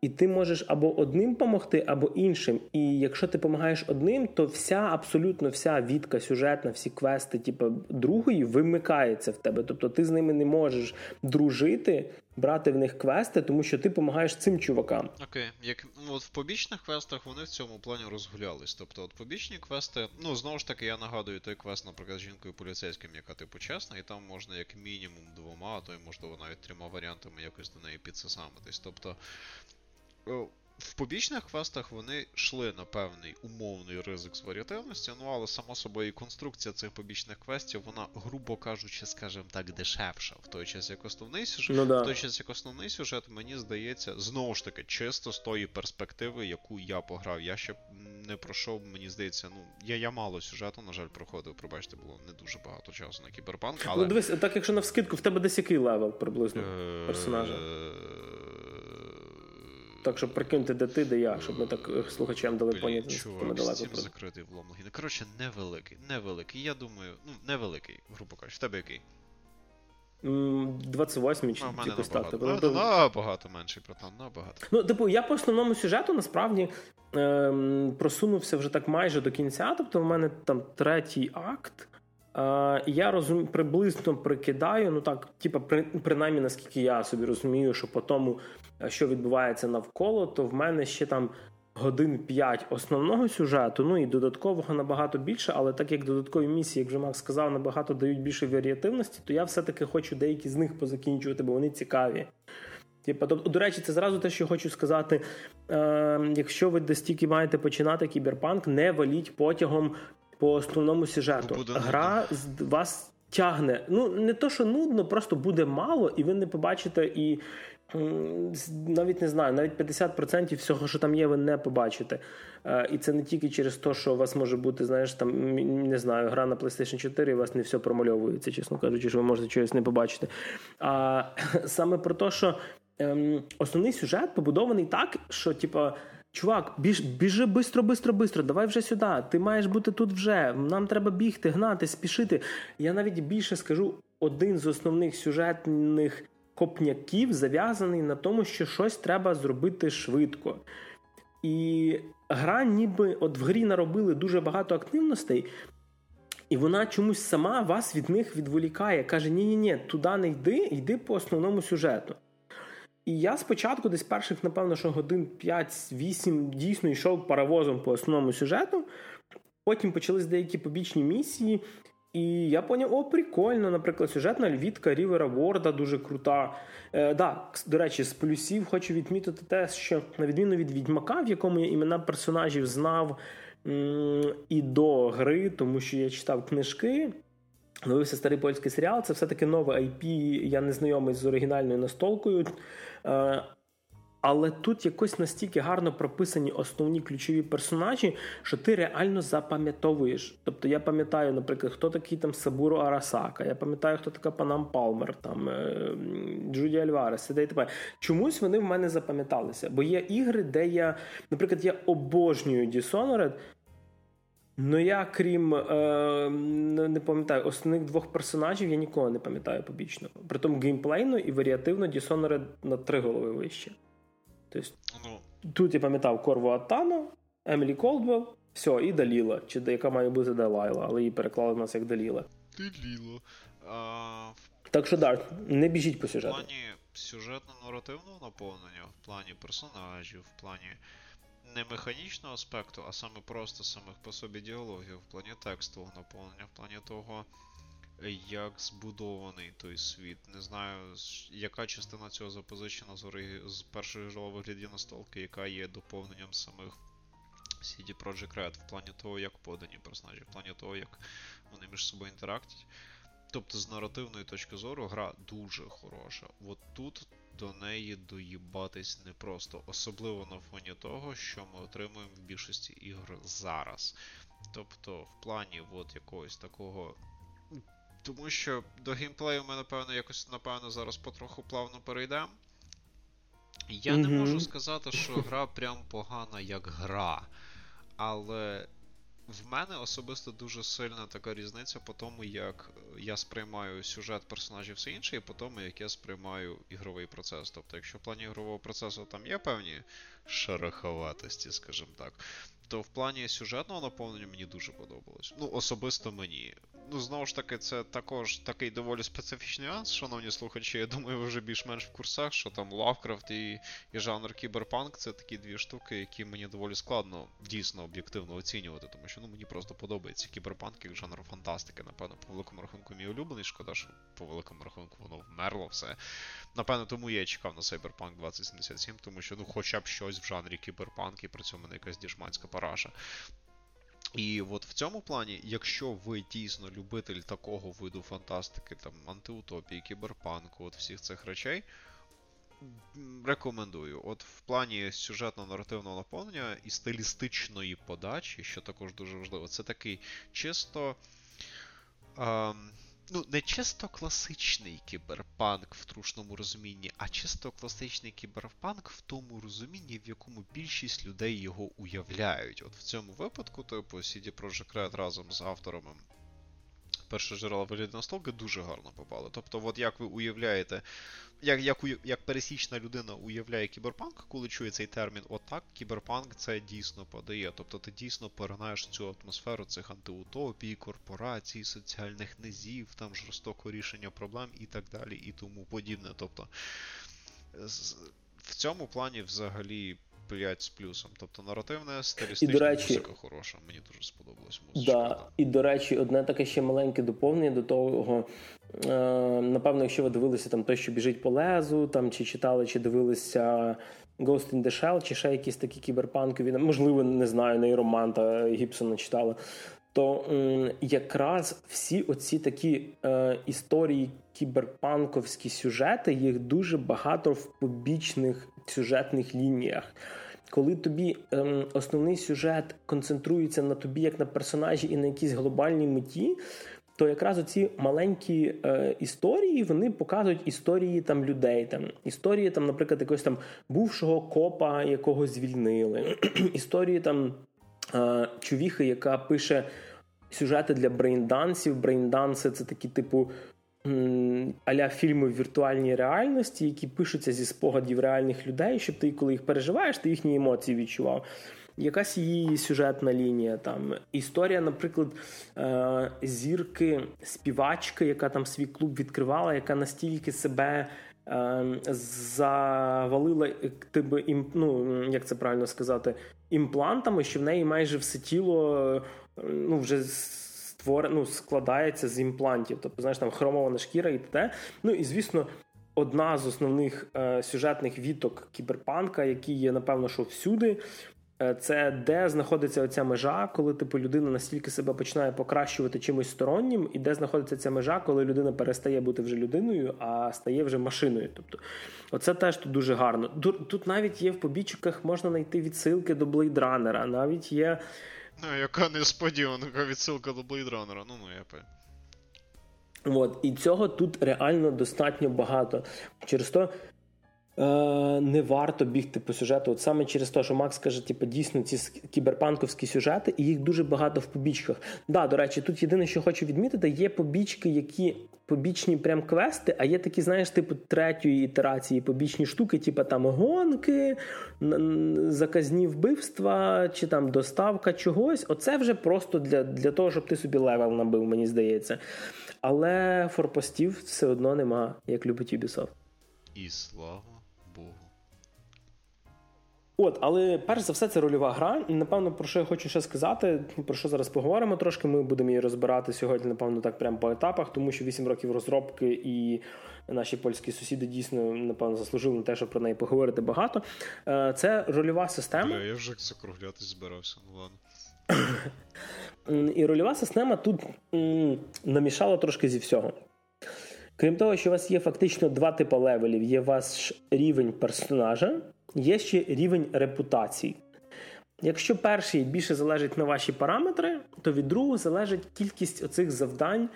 і ти можеш або одним допомогти, або іншим. І якщо ти допомагаєш одним, то вся абсолютно вся відка сюжетна, всі квести, типу, другої, вимикається в тебе. Тобто ти з ними не можеш дружити, брати в них квести, тому що ти допомагаєш цим чувакам. Окей, як ну, от в побічних квестах вони в цьому плані розгулялись. Тобто, от побічні квести, ну знову ж таки, я нагадую той квест, наприклад, з жінкою поліцейським, яка типу чесна, і там можна як мінімум двома, а то й можливо навіть трьома варіантами якось до неї підсосамитись. Тобто в побічних квестах вони йшли на певний умовний ризик з варіативності, ну але само собою конструкція цих побічних квестів, вона, грубо кажучи, скажімо так, дешевша. В той час як основний сюжет, ну, да. в той час як основний сюжет, мені здається, знову ж таки, чисто з тої перспективи, яку я пограв. Я ще не пройшов, мені здається, ну я я мало сюжету, на жаль, проходив. Пробачте, було не дуже багато часу на кіберпанк. Але... Ну, дивись, так якщо на вскидку, в тебе десь який level приблизно е, персонажа. Так, щоб прикинути, де ти, де я, щоб ми так е, слухачам дали поняти, що ми далеко. Steam закритий в ломлогі. Ну, коротше, невеликий, невеликий. Я думаю, ну, невеликий, грубо кажучи. В тебе який? 28 чи ну, якось так. Тобто, ну, набагато менший братан, набагато. Ну, типу, я по основному сюжету насправді ем, просунувся вже так майже до кінця. Тобто, в мене там третій акт. Е, я розум, приблизно прикидаю, ну так, типу, при, принаймні, наскільки я собі розумію, що по тому, е, що відбувається навколо, то в мене ще там годин 5 основного сюжету, ну і додаткового набагато більше, але так як додаткові місії, як вже Макс сказав, набагато дають більше варіативності, то я все-таки хочу деякі з них позакінчувати, бо вони цікаві. Типа, тобто, до речі, це зразу те, що хочу сказати. Е, Якщо ви десь тільки маєте починати кіберпанк, не валіть потягом по основному сюжету. Буде Гра з вас тягне. Ну, не то, що нудно, просто буде мало, і ви не побачите і. Навіть не знаю, навіть 50% всього, що там є, ви не побачите. Е, і це не тільки через те, що у вас може бути, знаєш, там не знаю, гра на PlayStation 4, і у вас не все промальовується, чесно кажучи, що ви можете чогось не побачити. А *laughs* саме про те, що ем, основний сюжет побудований так, що, типа. Чувак, біж, біжи бистро, бистро, бистро, давай вже сюди. Ти маєш бути тут вже. Нам треба бігти, гнати, спішити. Я навіть більше скажу, один з основних сюжетних копняків зав'язаний на тому, що щось треба зробити швидко. І гра, ніби от в грі наробили дуже багато активностей, і вона чомусь сама вас від них відволікає. Каже: ні-ні, ні туди не йди, йди по основному сюжету. І я спочатку, десь перших, напевно, що годин 5-8 дійсно йшов паровозом по основному сюжету. Потім почались деякі побічні місії. І я поняв, о, прикольно, наприклад, сюжетна львітка Рівера Ворда дуже крута. Е, да, До речі, з плюсів хочу відмітити те, що на відміну від Відьмака, в якому я імена персонажів знав м- і до гри, тому що я читав книжки. Дивився старий польський серіал, це все-таки нове IP, я не знайомий з оригінальною настолкою. Е, але тут якось настільки гарно прописані основні ключові персонажі, що ти реально запам'ятовуєш. Тобто я пам'ятаю, наприклад, хто такий там Сабуру Арасака, я пам'ятаю, хто така Панам Палмер, там е, Джуді Альварес, і т.п. Чомусь вони в мене запам'яталися. Бо є ігри, де я, наприклад, я обожнюю Dishonored, Ну, я крім е, не пам'ятаю основних двох персонажів, я нікого не пам'ятаю побічного. Притом геймплейно і варіативно Dishonored на три голови вище. Тобто, ну, Тут я пам'ятав Корву Атану, Емілі Колдвелл, все, і Даліла, чи яка має бути Далайла, але її переклали в нас як Даліла. Даліла. А, Так що так, не біжіть по сюжету. В плані сюжетно-наративного наповнення, в плані персонажів, в плані не механічного аспекту, а саме просто самих по собі діалогів, в плані текстового наповнення, в плані того, як збудований той світ. Не знаю, яка частина цього запозичена з, з першої ж вигляді настолки, яка є доповненням самих CD Projekt Red, в плані того, як подані персонажі, в плані того, як вони між собою інтерактять. Тобто, з наративної точки зору, гра дуже хороша. От тут до неї доїбатись непросто, особливо на фоні того, що ми отримуємо в більшості ігор зараз. Тобто, в плані от якогось такого. Тому що до геймплею ми, напевно, якось, напевно, зараз потроху плавно перейдемо. Я mm-hmm. не можу сказати, що гра прям погана як гра. Але в мене особисто дуже сильна така різниця по тому, як я сприймаю сюжет персонажів все інше, і по тому, як я сприймаю ігровий процес. Тобто, якщо в плані ігрового процесу там є певні шероховатості, скажімо так, то в плані сюжетного наповнення мені дуже подобалось. Ну, особисто мені. Ну, знову ж таки, це також такий доволі специфічний нюанс, шановні слухачі. Я думаю, ви вже більш-менш в курсах, що там Лавкрафт і і жанр кіберпанк це такі дві штуки, які мені доволі складно дійсно об'єктивно оцінювати, тому що ну мені просто подобається кіберпанк як жанр фантастики. Напевно, по великому рахунку мій улюблений. Шкода, що по великому рахунку воно вмерло все. Напевно, тому я чекав на Cyberpunk 2077, тому що ну хоча б щось в жанрі кіберпанк, і при цьому не якась діжманська параша. І от в цьому плані, якщо ви дійсно любитель такого виду фантастики, там антиутопії, кіберпанку, от всіх цих речей, рекомендую. От в плані сюжетно-наративного наповнення і стилістичної подачі, що також дуже важливо, це такий чисто. Ем, ну, не чисто класичний кіберпанк в трушному розумінні, а чисто класичний кіберпанк в тому розумінні, в якому більшість людей його уявляють. От в цьому випадку, типу, CD Projekt Red разом з авторами перше джерела вигляду настолки дуже гарно попали. Тобто, от як ви уявляєте, як як, як пересічна людина уявляє кіберпанк, коли чує цей термін, отак кіберпанк це дійсно подає. Тобто ти дійсно перенаєш цю атмосферу цих антиутопій, корпорацій, соціальних низів, там жорстокого рішення проблем і так далі, і тому подібне. Тобто в цьому плані взагалі 5 з плюсом. Тобто наративна, стилістична речі, музика хороша. Мені дуже сподобалась музика. Да. І, до речі, одне таке ще маленьке доповнення до того. Е, напевно, якщо ви дивилися там той, що біжить по лезу, там чи читали, чи дивилися Ghost in the Shell, чи ще якісь такі кіберпанкові, можливо, не знаю, нейроманта Гібсона читали. То м, якраз всі оці такі е, історії, кіберпанковські сюжети, їх дуже багато в побічних сюжетних лініях. Коли тобі ем, основний сюжет концентрується на тобі як на персонажі і на якійсь глобальній меті, то якраз оці маленькі е, історії вони показують історії там людей. Там Історії, там, наприклад, якогось там бувшого копа, якого звільнили, *clears throat* історії там е, чувіхи, яка пише сюжети для брейндансів. Брейнданси це такі, типу, аля фільми в віртуальній реальності, які пишуться зі спогадів реальних людей, щоб ти, коли їх переживаєш, ти їхні емоції відчував. Якась її сюжетна лінія там. Історія, наприклад, зірки, співачки, яка там свій клуб відкривала, яка настільки себе е, завалила типу, ну, як це правильно сказати, імплантами, що в неї майже все тіло ну, вже створено, ну, складається з імплантів. Тобто, знаєш, там хромована шкіра і т. Ну і звісно. Одна з основних е, сюжетних віток кіберпанка, які є, напевно, що всюди, Е, це де знаходиться оця межа, коли типу людина настільки себе починає покращувати чимось стороннім, і де знаходиться ця межа, коли людина перестає бути вже людиною, а стає вже машиною. Тобто, оце теж тут дуже гарно. Тут навіть є в побічках, можна знайти відсилки до блейдранера, навіть є. Ну, яка несподіванка відсилка до блейдранера. Ну, ну я. От, і цього тут реально достатньо багато. Через то не варто бігти по сюжету. От саме через те, що Макс каже, типу, дійсно ці кіберпанковські сюжети, і їх дуже багато в побічках. Да, до речі, тут єдине, що хочу відмітити, є побічки, які побічні прям квести, а є такі, знаєш, типу третьої ітерації побічні штуки, типу там гонки, заказні вбивства чи там доставка чогось. Оце вже просто для, для того, щоб ти собі level набив, мені здається. Але форпостів все одно нема, як любить Ubisoft. І слава. От, але перш за все, це рольова гра. Напевно, про що я хочу ще сказати, про що зараз поговоримо трошки. Ми будемо її розбирати сьогодні, напевно, так прямо по етапах, тому що 8 років розробки і наші польські сусіди дійсно, напевно, заслужили на те, щоб про неї поговорити багато. Е, це рольова система. Я вже закруглятись збирався, ну ладно. І рольова система тут намішала трошки зі всього. Крім того, що у вас є фактично два типи левелів: є ваш рівень персонажа. Є ще рівень репутації. Якщо перший більше залежить на ваші параметри, то від другого залежить кількість оцих завдань,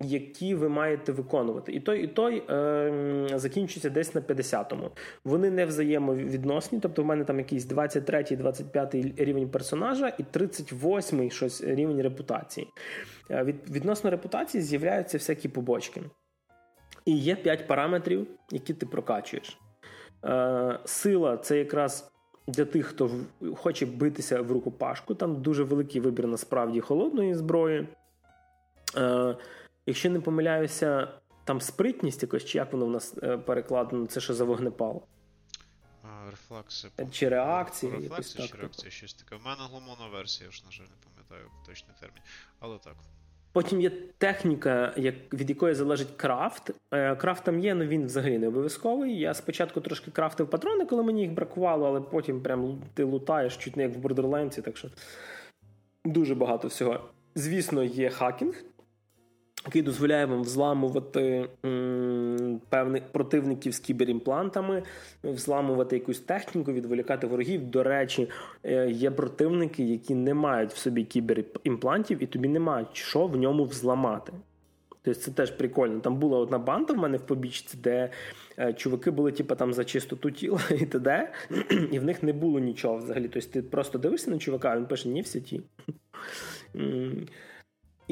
які ви маєте виконувати. І той, і той е, закінчується десь на 50-му. Вони не взаємовідносні, тобто в мене там якийсь 23-й, 25-й рівень персонажа і 38-й щось рівень репутації. Е, від, Відносно репутації з'являються всякі побочки. І є 5 параметрів, які ти прокачуєш. Е, сила це якраз для тих, хто хоче битися в рукопашку. Там дуже великий вибір насправді холодної зброї. Е, якщо не помиляюся, там спритність якось, чи як воно в нас е, перекладено, це що за вогнепал? Рефлекси. Чи реакції? Рефлекси чи реакція, щось таке. В мене глумона версія, я ж, на жаль, не пам'ятаю точний термін. Але так. Потім є техніка, від якої залежить крафт. Е, крафт там є, але він взагалі не обов'язковий. Я спочатку трошки крафтив патрони, коли мені їх бракувало, але потім прям ти лутаєш чуть не як в Borderlands, так що дуже багато всього. Звісно, є хакінг який дозволяє вам взламувати певних противників з кіберімплантами, взламувати якусь техніку, відволікати ворогів. До речі, е, є противники, які не мають в собі кіберімплантів, і тобі немає що в ньому взламати. Тобто це теж прикольно. Там була одна банда в мене в побічці, де е, чуваки були типу, там за чистоту тіла і т.д., і в них не було нічого взагалі. Тобто ти просто дивишся на чувака, а він пише ні в сіті.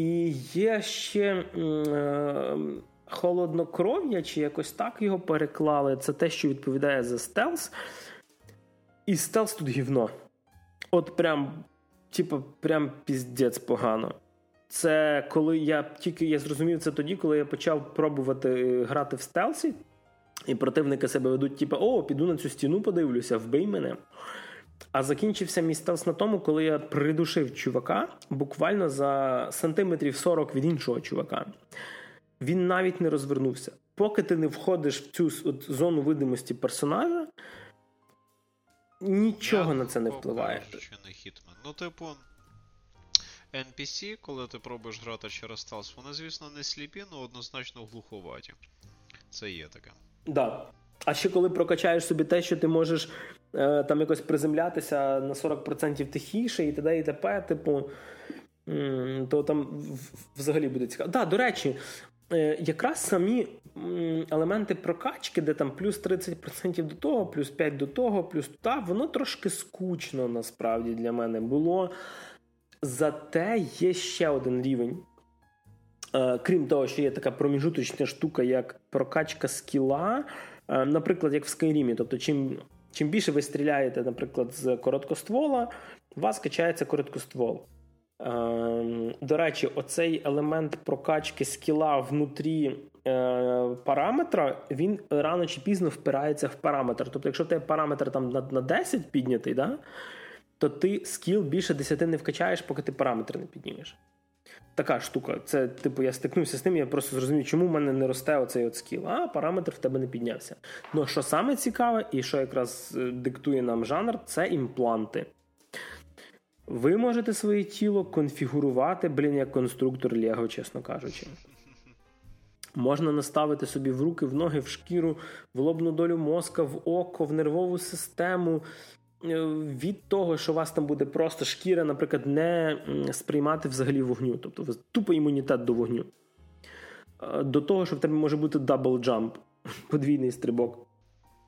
І є ще е, холоднокров'я, чи якось так його переклали. Це те, що відповідає за стелс. І стелс тут гівно. От прям, типу, прям піздець погано. Це коли я тільки я зрозумів це тоді, коли я почав пробувати грати в стелсі, і противники себе ведуть, типу, о, піду на цю стіну, подивлюся, вбий мене. А закінчився мій стелс на тому, коли я придушив чувака буквально за сантиметрів 40 від іншого чувака. Він навіть не розвернувся. Поки ти не входиш в цю от, зону видимості персонажа, нічого я на це не впливає. Це не Hitman. Ну, типу, NPC, коли ти пробуєш грати через стелс, вони, звісно, не сліпі, але однозначно глуховаті. Це є таке. Так. Да. А ще коли прокачаєш собі те, що ти можеш там якось приземлятися на 40% тихіше і т.д. і т.п., типу, то там взагалі буде цікаво. Так, да, до речі, е, якраз самі елементи прокачки, де там плюс 30% до того, плюс 5 до того, плюс туди, воно трошки скучно насправді для мене було. Зате є ще один рівень. Е, крім того, що є така проміжуточна штука, як прокачка скіла. Е, наприклад, як в Скайрімі. Тобто, чим чим більше ви стріляєте, наприклад, з короткоствола, у вас качається короткоствол. Е, до речі, оцей елемент прокачки скіла внутрі е, параметра, він рано чи пізно впирається в параметр. Тобто, якщо в тебе параметр там на на 10 піднятий, да, то ти скіл більше 10 не вкачаєш, поки ти параметр не піднімеш. Така штука. Це, типу, я стикнувся з тим, я просто зрозумів, чому в мене не росте оцей от скіл, а параметр в тебе не піднявся. Ну, що саме цікаве, і що якраз е, диктує нам жанр, це імпланти. Ви можете своє тіло конфігурувати, блін, як конструктор Лего, чесно кажучи. Можна наставити собі в руки, в ноги, в шкіру, в лобну долю мозка, в око, в нервову систему. Е, від того, що у вас там буде просто шкіра, наприклад, не сприймати взагалі вогню, тобто ви тупо імунітет до вогню. Е, до того, що в тебе може бути double jump, *laughs* подвійний стрибок.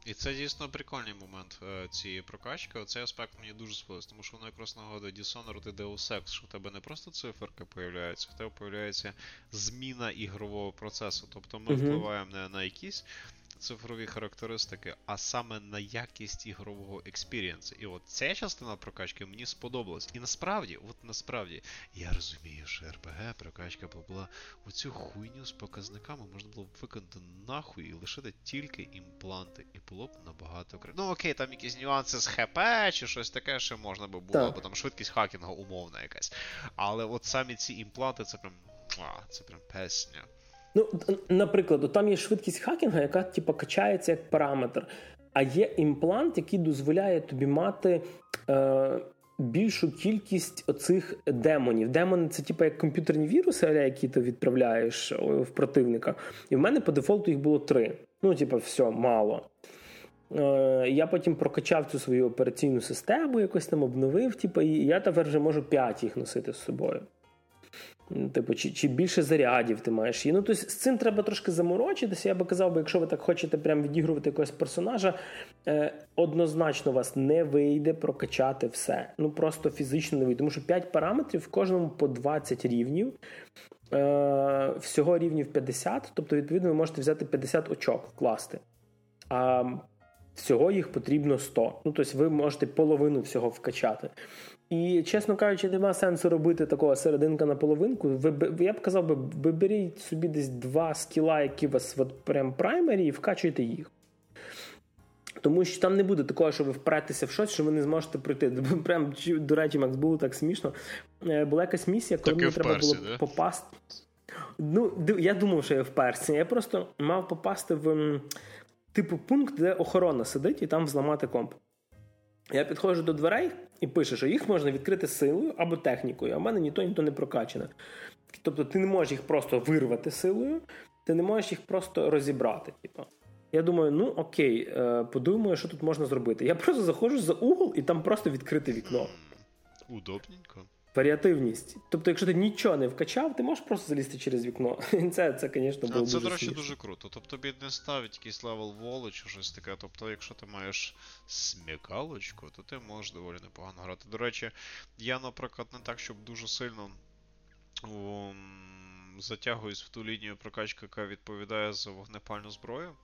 І це дійсно прикольний момент е, цієї прокачки. Оцей аспект мені дуже сподобався, тому що воно якраз нагадує Dishonored і Deus Ex, що в тебе не просто циферки появляються, в тебе появляється зміна ігрового процесу. Тобто ми uh-huh. впливаємо не на якісь цифрові характеристики, а саме на якість ігрового experience у. І от ця частина прокачки мені сподобалась. І насправді, от насправді, я розумію, що РПГ прокачка була оцю хуйню з показниками можна було б виконати нахуй і лишити тільки імпланти. І було б набагато краще. Ну окей, там якісь нюанси з HP чи щось таке, ще можна би було, так. бо там швидкість хакінгу умовна якась. Але от самі ці імпланти, це прям. Це прям песня. Ну, наприклад, там є швидкість хакінга, яка типу, качається як параметр. А є імплант, який дозволяє тобі мати е, більшу кількість оцих демонів. Демони це типу як комп'ютерні віруси, які ти відправляєш в противника. І в мене по дефолту їх було три. Ну, типу, все, мало. Е, Я потім прокачав цю свою операційну систему, якось там обновив, типу, і я тепер вже можу п'ять їх носити з собою. Типу, чи чи більше зарядів ти маєш її. Ну, тобто з цим треба трошки заморочитися. Я би казав, би, якщо ви так хочете прям відігрувати якогось персонажа, е, однозначно у вас не вийде прокачати все. Ну просто фізично не вийде. Тому що 5 параметрів в кожному по 20 рівнів. Е, Всього рівнів 50, тобто, відповідно, ви можете взяти 50 очок вкласти. А всього їх потрібно 100. Ну, тобто, ви можете половину всього вкачати. І, чесно кажучи, нема сенсу робити такого серединка на половинку. Ви, я б казав, би, виберіть собі десь два скіла, які у вас от прям праймері, і вкачуйте їх. Тому що там не буде такого, що ви впретеся в щось, що ви не зможете пройти. *laughs* Прям, До речі, Макс, було так смішно. Е, була якась місія, коли мені треба було да? попасти. Ну, Я думав, що я вперся. Я просто мав попасти в типу пункт, де охорона сидить, і там взламати комп. Я підходжу до дверей і пише, що їх можна відкрити силою або технікою, а в мене ні то, ні то не прокачано. Тобто ти не можеш їх просто вирвати силою, ти не можеш їх просто розібрати. Типу. Я думаю, ну окей, е, подумаю, що тут можна зробити. Я просто заходжу за угол і там просто відкрите вікно. Удобненько варіативність. Тобто, якщо ти нічого не вкачав, ти можеш просто залізти через вікно. *laughs* Це, це, звісно, було Це, до речі, дуже круто. Тобто тобі не ставить якийсь level wall у чи щось таке. Тобто, якщо ти маєш смікалочку, то ти можеш доволі непогано грати. До речі, я, наприклад, не так, щоб дуже сильно. Затягуюсь в ту лінію прокачки, яка відповідає за вогнепальну зброю.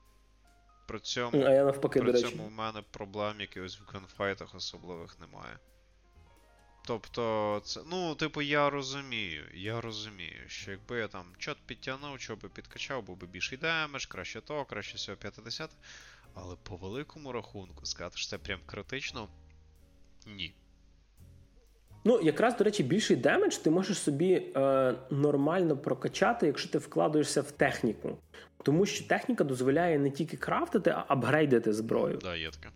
При цьому а я навпаки, при до цьому в мене проблем якихось в gunfight ах особливих немає. Тобто, це, ну, типу, я розумію, я розумію, що якби я там чот підтягнув, що би підкачав, був би більший damage, краще то, краще всього 50. Але по великому рахунку, сказати, що це прям критично. Ні. Ну, якраз, до речі, більший damage ти можеш собі е, нормально прокачати, якщо ти вкладаєшся в техніку. Тому що техніка дозволяє не тільки крафтити, а апгрейдити зброю. Да, є таке.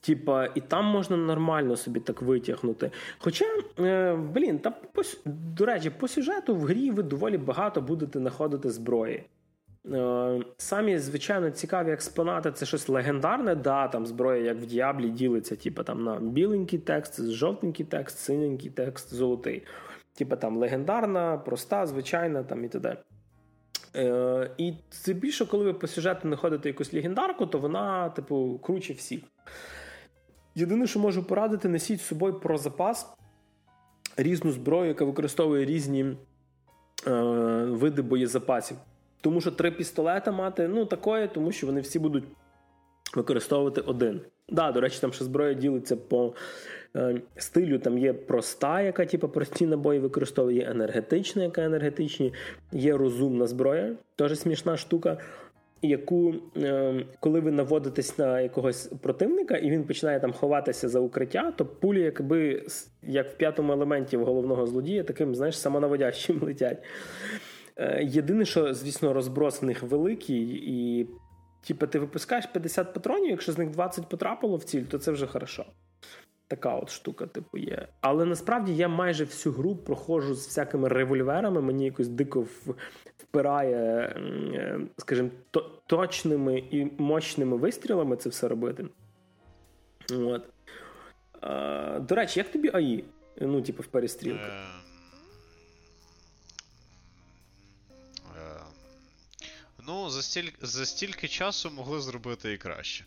Типа, і там можна нормально собі так витягнути. Хоча, е, блін, та по, до речі, по сюжету в грі ви доволі багато будете знаходити зброї. Е, самі, звичайно, цікаві експонати це щось легендарне, да, там зброя, як в Діаблі, ділиться, типа там на біленький текст, жовтенький текст, синенький текст, золотий. Типа там легендарна, проста, звичайна там і т.д. Е, І це більше, коли ви по сюжету знаходите якусь легендарку, то вона, типу, круче всіх. Єдине, що можу порадити, несіть з собою про запас різну зброю, яка використовує різні е, види боєзапасів. Тому що три пістолета мати, ну, такое, тому що вони всі будуть використовувати один. Да, до речі, там ще зброя ділиться по е, стилю. Там є проста, яка типу, прості набої використовує, є енергетична, яка енергетичні, є розумна зброя, теж смішна штука. Яку, е, коли ви наводитесь на якогось противника, і він починає там ховатися за укриття, то пулі, якби як в п'ятому елементі в головного злодія, таким, знаєш, самонаводящим *laughs* летять. Е, єдине, що, звісно, розброс в них великий, і Типа, ти випускаєш 50 патронів, якщо з них 20 потрапило в ціль, то це вже хорошо. Така от штука, типу, є. Але насправді я майже всю гру проходжу з всякими револьверами. Мені якось дико впирає, скажімо, точними і мощними вистрілами це все робити. От. А, До речі, як тобі АІ? Ну, типу, в перестрілках? Ем, Ну, за стіль... за стільки часу могли зробити і краще.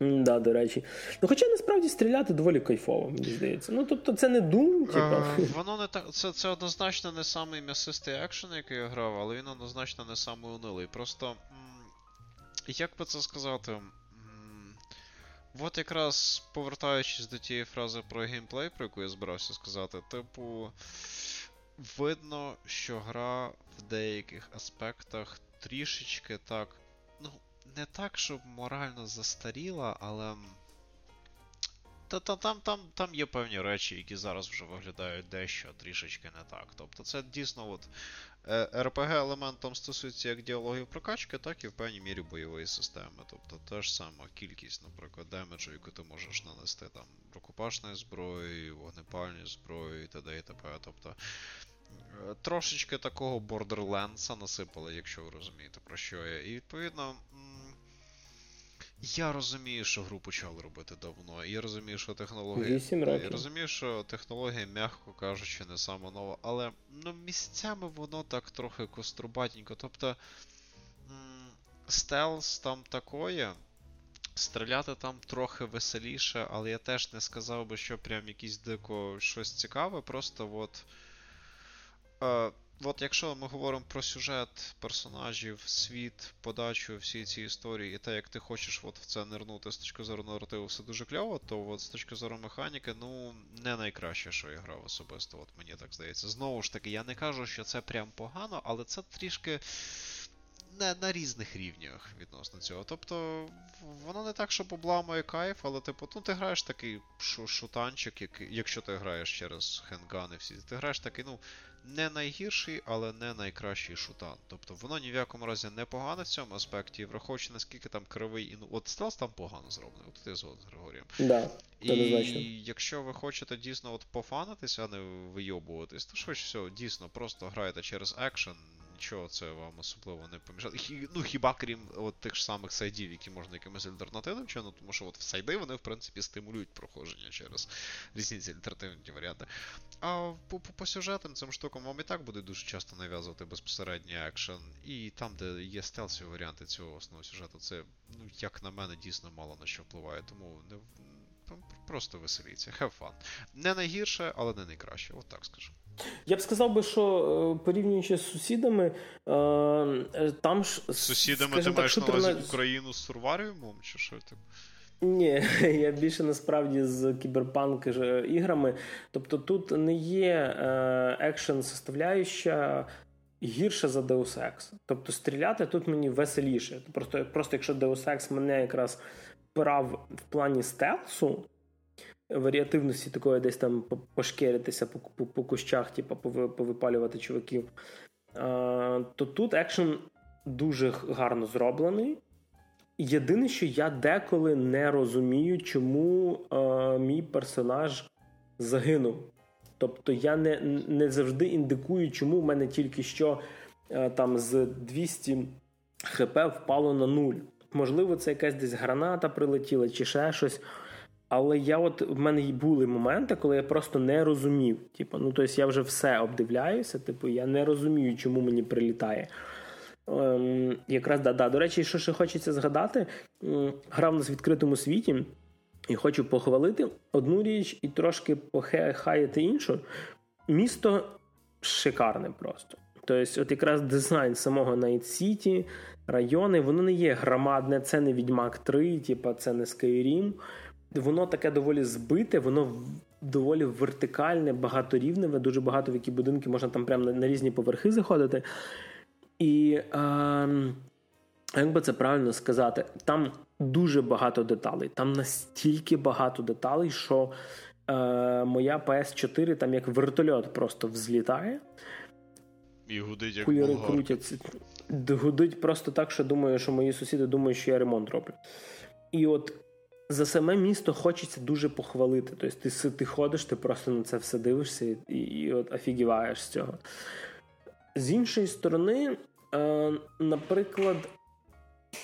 Mm, да, до речі. Ну, Хоча насправді стріляти доволі кайфово, мені здається. Ну, тобто, це не Doom, типу. Uh, воно не так. Це це однозначно не самий м'ясистий екшен, який я грав, але він однозначно не самий унилий. Просто. Як би це сказати? От якраз повертаючись до тієї фрази про геймплей, про яку я збирався сказати, типу видно, що гра в деяких аспектах трішечки так. Ну, не так, щоб морально застаріла, але. Та, та там там, там є певні речі, які зараз вже виглядають дещо трішечки не так. Тобто це дійсно от е, елемент там стосується як діалогів прокачки, так і в певній мірі бойової системи. Тобто та ж сама кількість, наприклад, damage у, яку ти можеш нанести там рукопашною зброєю, вогнепальною зброєю і т.д. і т.п. Тобто Е, трошечки такого Borderlands насипали, якщо ви розумієте, про що я. І відповідно. Я розумію, що гру почали робити давно. І я розумію, що технологія. 8 років. Я розумію, що технологія, м'яко кажучи, не сама нова, але ну, місцями воно так трохи кострубатенько. Тобто. Стелс там такое. Стріляти там трохи веселіше, але я теж не сказав би, що прям якийсь дико щось цікаве. Просто от. Е, От якщо ми говоримо про сюжет персонажів, світ, подачу, всі ці історії, і те, як ти хочеш от в це нирнути з точки зору наративу, все дуже кльово, то от з точки зору механіки, ну, не найкраще, що я грав особисто, от мені так здається. Знову ж таки, я не кажу, що це прям погано, але це трішки на на різних рівнях відносно цього. Тобто, воно не так, що обламує кайф, але типу, ну ти граєш такий шутанчик, який, якщо ти граєш через хендгани всі, ти граєш такий, ну, не найгірший, але не найкращий шутан. Тобто воно ні в якому разі не погане в цьому аспекті, враховуючи наскільки там кривий ну, От стелс там погано зроблений, от ти згоден з Григорієм. Да, І якщо ви хочете дійсно от пофанитися, а не вийобуватись, то швидше всього, дійсно, просто граєте через екшен нічого це вам особливо не помішало. Ну, хіба крім от тих ж самих сайдів, які можна якимось альтернативним чином, тому що от сайди вони, в принципі, стимулюють проходження через різні ці альтернативні варіанти. А по, по, сюжетам цим штукам вам і так буде дуже часто нав'язувати безпосередній екшен. І там, де є стелсові варіанти цього основного сюжету, це, ну, як на мене, дійсно мало на що впливає. Тому не просто веселіться. Have fun. Не найгірше, але не найкраще. От так скажу. Я б сказав би, що е, порівнюючи з сусідами, е, е, там ж. З сусідами ти маєш на увазі Україну з Сурваріумом, чи що типу? Ні, *laughs* я більше насправді з кіберпанк іграми. Тобто тут не є екшен составляюча гірша за Deus Ex. Тобто стріляти тут мені веселіше. Просто, просто якщо Deus Ex мене якраз впирав в плані стелсу варіативності такої десь там пошкеритися по по, по кущах, типу, повипалювати чуваків. А, То тут екшен дуже гарно зроблений. Єдине, що я деколи не розумію, чому а, мій персонаж загинув. Тобто я не не завжди індикую, чому в мене тільки що а, там з 200 хп впало на нуль. Можливо, це якась десь граната прилетіла чи ще щось. Але я от в мене були моменти, коли я просто не розумів. Типу, ну тобто я вже все обдивляюся, типу, я не розумію, чому мені прилітає. Ем, Якраз да, да. До речі, що ще хочеться згадати, грав нас в відкритому світі, і хочу похвалити одну річ і трошки похаяти іншу. Місто шикарне просто. Тобто, от якраз дизайн самого Night City, райони, воно не є громадне, це не Відьмак 3, типа це не Skyrim. Воно таке доволі збите, воно доволі вертикальне, багаторівневе, дуже багато в які будинки можна там прямо на, на різні поверхи заходити. І е, як би це правильно сказати, там дуже багато деталей. Там настільки багато деталей, що е, моя PS4 там як вертольот просто взлітає. І гудить як Куліри крутяться. Гудить просто так, що думаю, що мої сусіди думають, що я ремонт роблю. І от за саме місто хочеться дуже похвалити. Тобто ти ти ходиш, ти просто на це все дивишся і, і, от офігіваєш з цього. З іншої сторони, е, наприклад,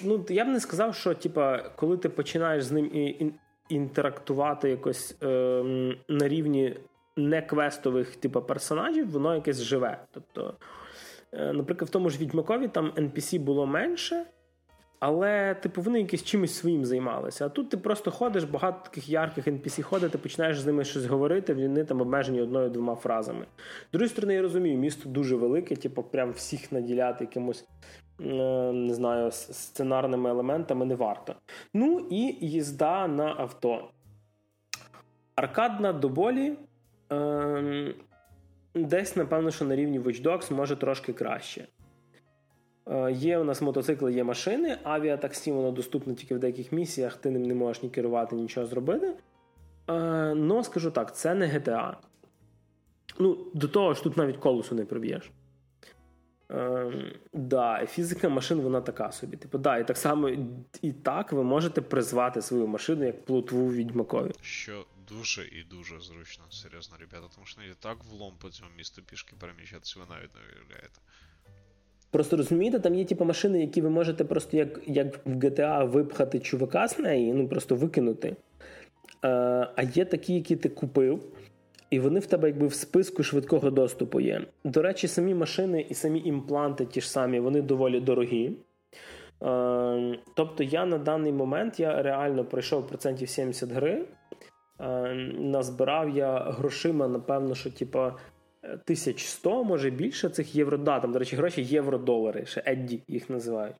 ну, я б не сказав, що типа, коли ти починаєш з ним і, інтерактувати якось е, на рівні неквестових типу, персонажів, воно якесь живе. Тобто, е, наприклад, в тому ж Відьмакові там NPC було менше. Але, типу, вони якось чимось своїм займалися. А тут ти просто ходиш, багато таких ярких NPC ходить, ти починаєш з ними щось говорити, вони там обмежені одною-двома фразами. З другої сторони, я розумію, місто дуже велике, типу, прям всіх наділяти якимось, е, не знаю, сценарними елементами не варто. Ну і їзда на авто. Аркадна до болі. Ем, десь, напевно, що на рівні Watch Dogs може трошки краще. Е, є у нас мотоцикли, є машини, авіатаксі, воно доступне тільки в деяких місіях, ти ним не можеш ні керувати, нічого зробити. Ну, скажу так, це не GTA. Ну, До того ж, тут навіть колесу не проб'єш. Е, да, Фізика машин, вона така собі. Типу, да, І так само і так ви можете призвати свою машину як плотву відьмакові. Що дуже і дуже зручно, серйозно, ребята, тому що не так влом по цьому місту пішки переміщатися, ви навіть не уявляєте. Просто розумієте, там є типу, машини, які ви можете просто як як в GTA випхати чувака з неї, ну просто викинути. А а є такі, які ти купив, і вони в тебе якби в списку швидкого доступу є. До речі, самі машини і самі імпланти ті ж самі, вони доволі дорогі. А, тобто я на даний момент я реально пройшов процентів 70 гри. А, назбирав я грошима, напевно, що типа 1100, може більше цих євро. Да, там, до речі, гроші євро-долари, ще Едді їх називають.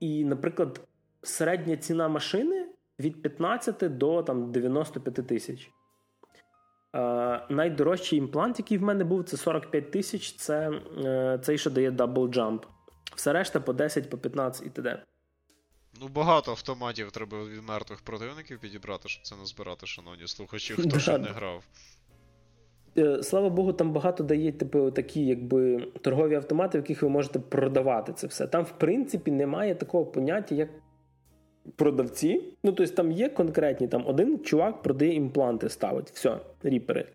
І, наприклад, середня ціна машини від 15 до там, 95 тисяч. Найдорожчий імплант, який в мене був, це 45 тисяч. Це е, цей, що дає Double Jump. Все решта по 10, по 15 і т.д. Ну, багато автоматів треба від мертвих противників підібрати, щоб це назбирати, шановні слухачі, *laughs* хто ще не грав. Е, слава Богу, там багато дає типу, такі якби торгові автомати, в яких ви можете продавати це все. Там, в принципі, немає такого поняття, як продавці. Ну, тобто там є конкретні, там один чувак продає імпланти, ставить, все, ripper и.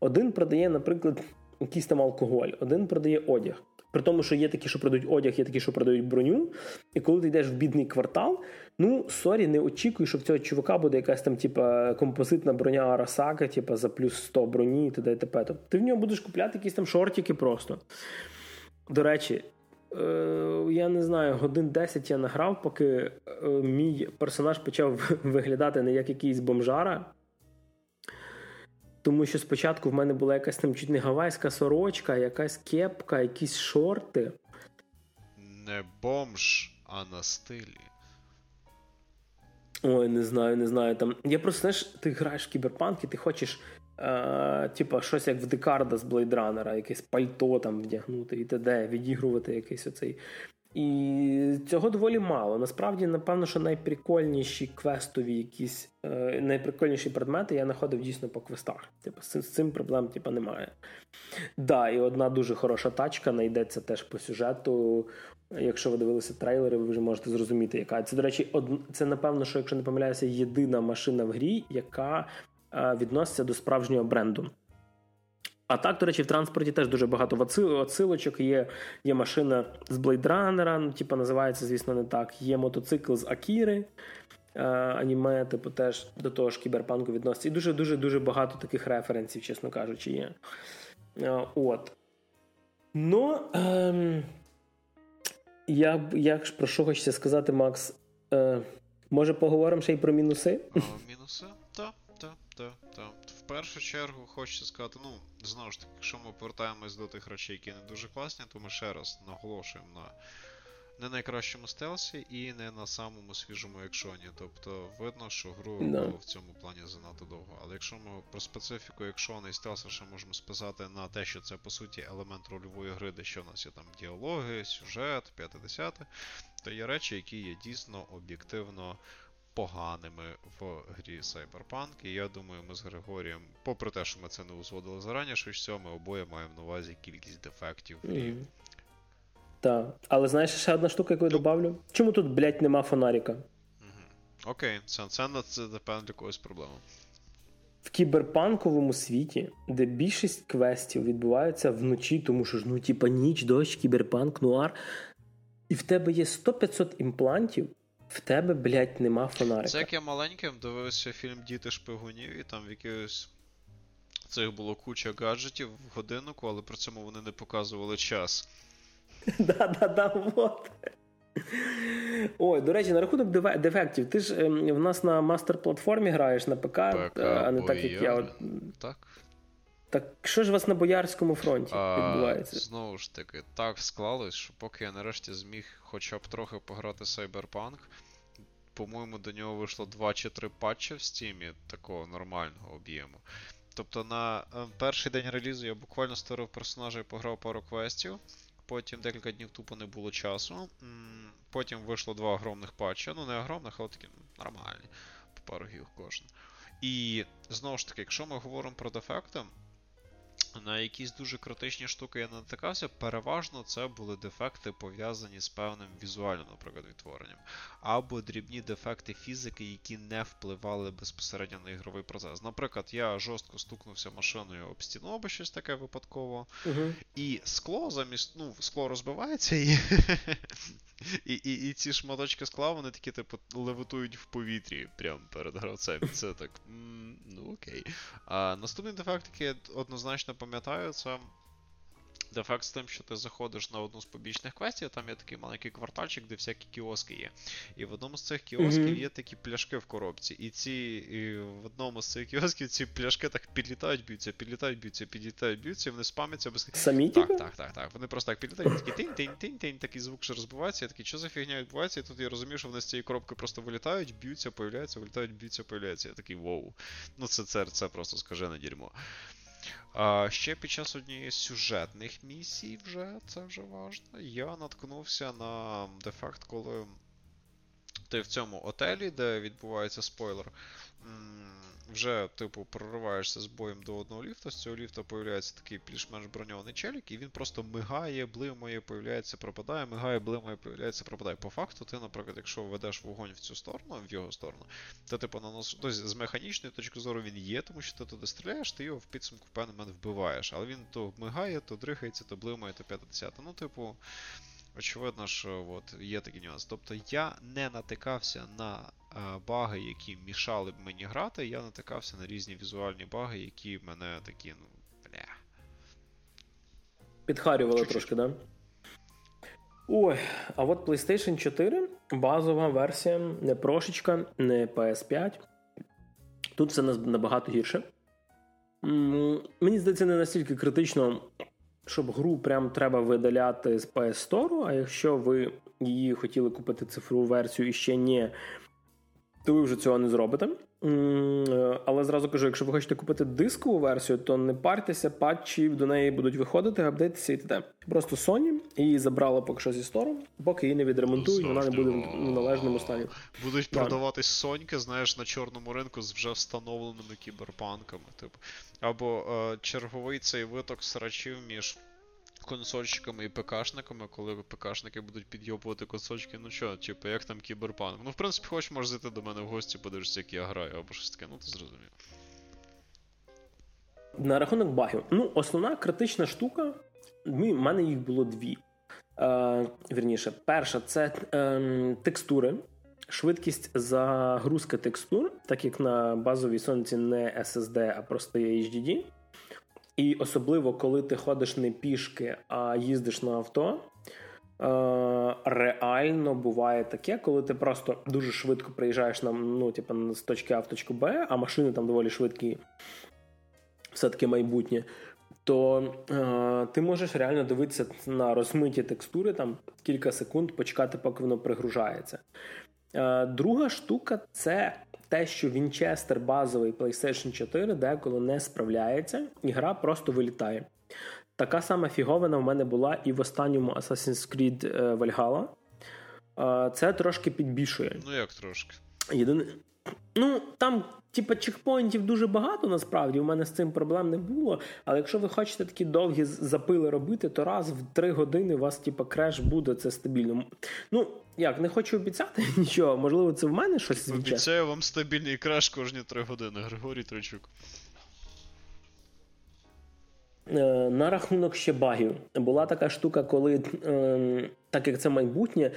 Один продає, наприклад, якийсь там алкоголь, один продає одяг. При тому, що є такі, що продають одяг, є такі, що продають броню. І коли ти йдеш в бідний квартал, ну sorry, не очікуй, що в цього чувака буде якась там, типа, композитна броня Арасака, типа за плюс 100 броні і т.д. і т.п. Тобто ти в нього будеш купляти якісь там шортики просто. До речі, е, я не знаю, годин 10 я награв, поки е, мій персонаж почав *laughs* виглядати не як якийсь бомжара. Тому що спочатку в мене була якась там чуть не гавайська сорочка, якась кепка, якісь шорти. Не бомж, а на стилі. Ой, не знаю, не знаю. Там. Я просто знаєш, ти граєш в кіберпанк і ти хочеш, е, типа, щось як в Декарда з Блейдранера, якесь пальто там вдягнути і т.д., відігрувати якийсь оцей і цього доволі мало. Насправді, напевно, що найприкольніші квестові якісь е, найприкольніші предмети я знаходив дійсно по квестах. Типу, з, з цим проблем типу, немає. Да, і одна дуже хороша тачка знайдеться теж по сюжету. Якщо ви дивилися трейлери, ви вже можете зрозуміти, яка це. До речі, од... це напевно, що якщо не помиляюся, єдина машина в грі, яка е, відноситься до справжнього бренду. А так, до речі, в транспорті теж дуже багато отсилочок. Є є машина з Блейдранера, ну, типу, називається, звісно, не так. Є мотоцикл з Акіри. Е, аніме, типу, теж до того ж кіберпанку відноситься. І дуже-дуже дуже багато таких референсів, чесно кажучи, є. Е, от. Ну, ем, я, як ж про що хочеться сказати, Макс? Е, Може, поговоримо ще й про мінуси? О, мінуси? Так, так, так, так першу чергу хочеться сказати, ну, знову ж таки, якщо ми повертаємось до тих речей, які не дуже класні, то ми ще раз наголошуємо на не найкращому стелсі і не на самому свіжому екшоні. Тобто видно, що гру було в цьому плані занадто довго. Але якщо ми про специфіку екшону і стелса ще можемо списати на те, що це по суті елемент рольової гри, де що в нас є там діалоги, сюжет, 5-10, то є речі, які є дійсно об'єктивно поганими в грі Cyberpunk. І я думаю, ми з Григорієм, попри те, що ми це не узгодили зарані, що всього ми обоє маємо на увазі кількість дефектів. Мгм. Так. Але знаєш, ще одна штука, яку я добавлю? Чому тут, блядь, нема фонарика? Мгм. Окей, це, це, це напевно для когось проблема. В кіберпанковому світі, де більшість квестів відбуваються вночі, тому що ж ну, типа ніч, дощ, кіберпанк, нуар. І в тебе є 100-500 імплантів, в тебе, блядь, нема фонарика. Це як я маленьким дивився фільм Діти шпигунів, і там в якихось цих було куча гаджетів в годиннику, але при цьому вони не показували час. *laughs* Да-да-да, вот. Ой, до речі, на рахунок дефектів, ти ж ем, в нас на мастер-платформі граєш на ПК, е, а не так, як я. От, Так? Так що ж у вас на Боярському фронті А, відбувається? знову ж таки, так склалось, що поки я нарешті зміг хоча б трохи пограти Cyberpunk, по-моєму, до нього вийшло 2 чи 3 патчі в стімі такого нормального об'єму. Тобто на е, перший день релізу я буквально створив персонажа і пограв пару квестів. Потім декілька днів тупо не було часу. Потім вийшло два огромних патча. Ну, не огромних, але такі нормальні. По пару гіг кожен. І знову ж таки, якщо ми говоримо про дефекти, на якісь дуже критичні штуки я не натикався, переважно це були дефекти пов'язані з певним візуальним, наприклад, відтворенням, або дрібні дефекти фізики, які не впливали безпосередньо на ігровий процес. Наприклад, я жорстко стукнувся машиною об стіну або щось таке випадково, Угу. і скло замість, ну, скло розбивається і. *laughs* І, і, і ці шматочки скла, вони такі, типу, левитують в повітрі прямо перед гравцем. Це так. ну окей. А наступний дефект, який я однозначно пам'ятаю, це дефект з тим, що ти заходиш на одну з побічних квестів, там є такий маленький квартальчик, де всякі кіоски є. І в одному з цих кіосків Мгм. є такі пляшки в коробці. І ці і в одному з цих кіосків ці пляшки так підлітають, б'ються, підлітають, б'ються, підлітають, б'ються, і вони спамяться без. Самі Так, типу? так, так, так. Вони просто так підлітають, такий тинь тинь тинь тинь такий звук що розбивається, я такий, що за фігня відбувається? І тут я розумію, що вони з цієї коробки просто вилітають, б'ються, появляються, вилітають, б'ються, появляються. Я такий воу. Ну це, це, це просто скажене дерьмо. А, ще під час однієї з сюжетних місій, вже це вже важно, я наткнувся на дефект, коли ти в цьому отелі, де відбувається спойлер, вже, типу, прориваєшся з боєм до одного ліфта, з цього ліфта появляється такий більш-менш броньований челік, і він просто мигає, блимає, появляється, пропадає, мигає, блимає, появляється, пропадає. По факту, ти, наприклад, якщо ведеш вогонь в цю сторону, в його сторону, то типу нанос... тобто, з механічної точки зору він є, тому що ти туди стріляєш, ти його в підсумку в певний момент вбиваєш. Але він то мигає, то дрихається, то блимає, то 50. Ну, типу. Очевидно, що от, є такий нюанс. Тобто я не натикався на баги, які мішали б мені грати, я натикався на різні візуальні баги, які мене такі, ну, бля. Підхарювали Чуть-чуть. трошки, да? Ой, а от PlayStation 4 базова версія, не прошечка, не PS5. Тут все набагато гірше. Мені здається, не настільки критично, щоб гру прям треба видаляти з PS Store, а якщо ви її хотіли купити цифрову версію і ще ні, то ви вже цього не зробите. Е, Але зразу кажу, якщо ви хочете купити дискову версію, то не партеся, патчі до неї будуть виходити, апдейтися і т.д. Просто Sony її забрала поки що зі стору, поки її не відремонтують, вона не буде в належному стані. Будуть Да. продаватись соньки, знаєш, на чорному ринку з вже встановленими кіберпанками. Типу. Або е, черговий цей виток срачів між консольщиками і ПКшниками, коли ПКшники будуть підйобувати консольчики, ну що, типу, як там кіберпанк? Ну, в принципі, хочеш, можеш зайти до мене в гості, подивишся, як я граю, або щось таке, ну ти зрозумів. На рахунок багів. Ну, основна критична штука. У мене їх було дві. Е, вірніше, перша це е, текстури. Швидкість загрузки текстур, так як на базовій сонці не SSD, а просто є HDD. І особливо, коли ти ходиш не пішки, а їздиш на авто. Е, реально буває таке, коли ти просто дуже швидко приїжджаєш на, ну, типу, з точки А в точку Б, а машини там доволі швидкі. все-таки майбутнє, то е, ти можеш реально дивитися на розмиті текстури там кілька секунд, почекати, поки воно пригружається. Е, Друга штука це те, що Вінчестер базовий PlayStation 4 деколи не справляється, і гра просто вилітає. Така сама фіговина в мене була і в останньому Assassin's Creed е, Valhalla. Е, Це трошки підбільшує. Ну як трошки? Єдине. Ну, там, типа, чекпоінтів дуже багато насправді. У мене з цим проблем не було. Але якщо ви хочете такі довгі запили робити, то раз в три години у вас, типа, креш буде це стабільно. Ну, як, не хочу обіцяти *laughs* нічого, можливо, це в мене щось звідче. Обіцяю вам стабільний краш кожні три години, Григорій Тричук. Е, На рахунок ще багів. Була така штука, коли, е, так як це майбутнє,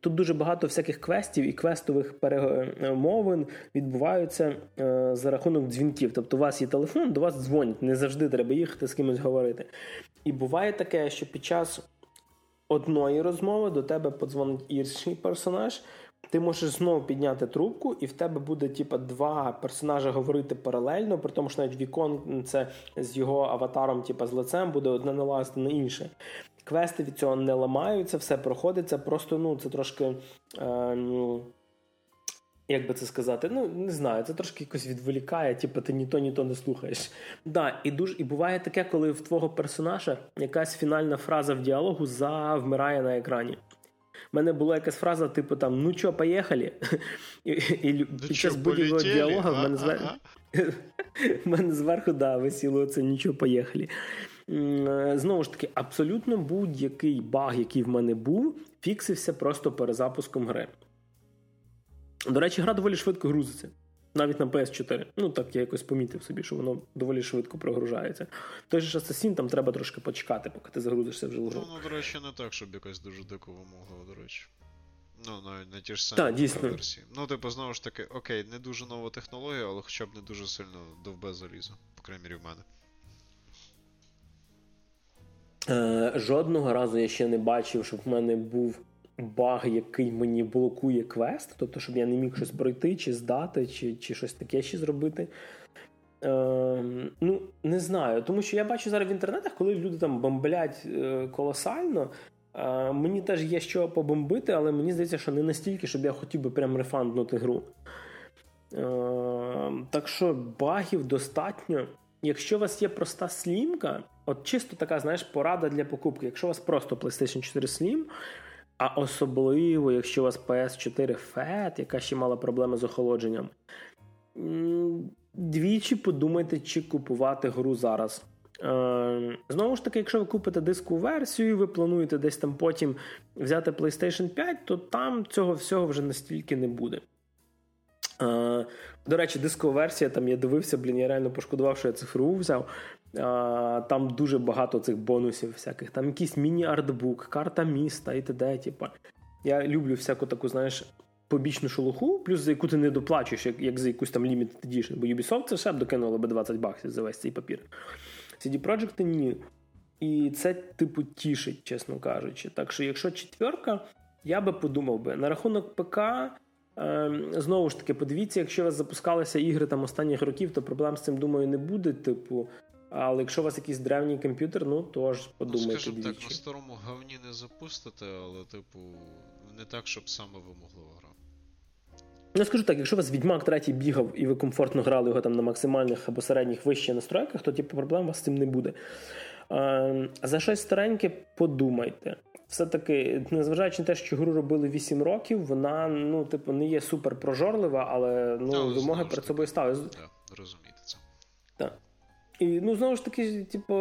тут дуже багато всяких квестів і квестових перемовин відбуваються е, за рахунок дзвінків. Тобто, у вас є телефон, до вас дзвонять, не завжди треба їхати з кимось говорити. І буває таке, що під час одної розмови до тебе подзвонить інший персонаж. Ти можеш знову підняти трубку, і в тебе буде типа два персонажа говорити паралельно, при тому, що навіть вікон це з його аватаром, типа з лицем, буде одне налазити на інше. Квести від цього не ламаються, все проходиться. Просто ну це трошки. Е, ну, як би це сказати, ну не знаю, це трошки якось відволікає, типу ти ні то, ні то не слухаєш. Да, і дуже і буває таке, коли в твого персонажа якась фінальна фраза в діалогу завмирає на екрані. У мене була якась фраза, типу там ну чо, поїхали? *laughs* І, і під час будь-якого діалогу *laughs* в мене зверху да, висіло це нічого, поїхали. Знову ж таки, абсолютно будь-який баг, який в мене був, фіксився просто перезапуском гри. До речі, гра доволі швидко грузиться. Навіть на PS4. Ну, так я якось помітив собі, що воно доволі швидко прогружається. Той же Assassin там треба трошки почекати, поки ти загрузишся вже в гру. Ну, ну, до речі, не так, щоб якось дуже дико вимогло, до речі. Ну, навіть не ті ж самі дійсно. версії. Ну, типу, знову ж таки, окей, не дуже нова технологія, але хоча б не дуже сильно довбе залізо, по крайній мірі в мене. Е, жодного разу я ще не бачив, щоб в мене був баг, який мені блокує квест, тобто, щоб я не міг щось пройти, чи здати, чи чи щось таке ще зробити. Е, Ну, не знаю. Тому що я бачу зараз в інтернетах, коли люди там бомблять е, колосально. Е, мені теж є що побомбити, але мені здається, що не настільки, щоб я хотів би прям рефанднути гру. Е, так що багів достатньо. Якщо у вас є проста слімка, от чисто така, знаєш, порада для покупки. Якщо у вас просто PlayStation 4 Slim, а особливо, якщо у вас PS4 FAT, яка ще мала проблеми з охолодженням, двічі подумайте, чи купувати гру зараз. Е, знову ж таки, якщо ви купите дискову версію, і ви плануєте десь там потім взяти PlayStation 5, то там цього всього вже настільки не буде. Е, до речі, дискова версія, там я дивився, блін, я реально пошкодував, що я цифрову взяв. Там дуже багато цих бонусів всяких. Там якийсь міні-артбук, карта міста і т.д. Типа. Я люблю всяку таку, знаєш, побічну шелуху, плюс за яку ти не доплачуєш, як як за якусь там Limited Edition. Бо Ubisoft це ще б докинуло би 20 баксів за весь цей папір. CD Projekt ні. І це, типу, тішить, чесно кажучи. Так що, якщо четверка, я би подумав би. На рахунок ПК. Ем, знову ж таки, подивіться, якщо у вас запускалися ігри там останніх років, то проблем з цим, думаю, не буде. Типу, але якщо у вас якийсь древній комп'ютер, ну то ж подумайте. Ну, скажімо так, на старому говні не запустите, але, типу, не так, щоб саме вимоглива гра. Я скажу так, якщо у вас Відьмак 3 бігав і ви комфортно грали його там на максимальних або середніх вищих настройках, то типу, проблем у вас з цим не буде. А, за щось стареньке подумайте. Все-таки, незважаючи на те, що гру робили 8 років, вона ну, типу, не є супер прожорлива, але ну, вимоги перед собою ставили. Так. Так. І ну, знову ж таки, типу,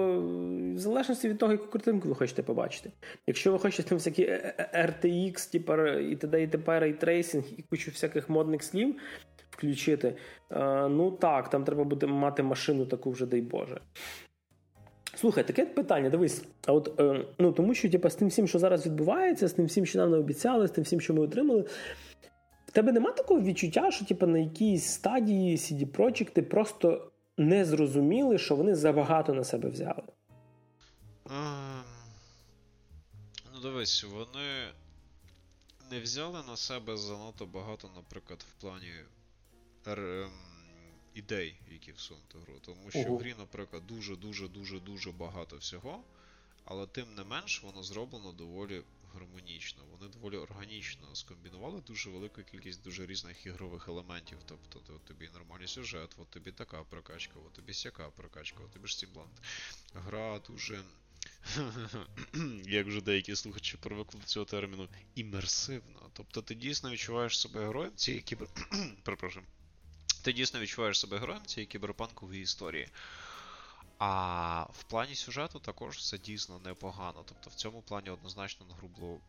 в залежності від того, яку картинку ви хочете побачити. Якщо ви хочете там всякі RTX, типу, і т.д. і т.п. ray tracing, і кучу всяких модних слів включити, ну так, там треба буде мати машину таку вже, дай Боже. Слухай, таке питання, дивись, а от е, ну тому що типу, з тим всім, що зараз відбувається, з тим всім, що нам не обіцяли, з тим всім, що ми отримали. В тебе нема такого відчуття, що типу, на якійсь стадії CD Projekt просто не зрозуміли, що вони забагато на себе взяли? А, ну, дивись, вони не взяли на себе занадто багато, наприклад, в плані р, ем, ідей, які всунути гру. Тому що в грі, наприклад, дуже-дуже дуже дуже багато всього, але тим не менш воно зроблено доволі гармонічно. Вони доволі органічно скомбінували дуже велику кількість дуже різних ігрових елементів. Тобто от тобі нормальний сюжет, от тобі така прокачка, от тобі сяка прокачка, от тобі ж стімблант. Гра дуже. *clears throat* Як вже деякі слухачі привикли до цього терміну, імерсивно. Тобто ти дійсно відчуваєш себе героєм цієї кібер. *clears throat* Ти дійсно відчуваєш себе героєм цієї кіберпанкової історії. А в плані сюжету також все дійсно непогано. Тобто в цьому плані однозначно на гру було.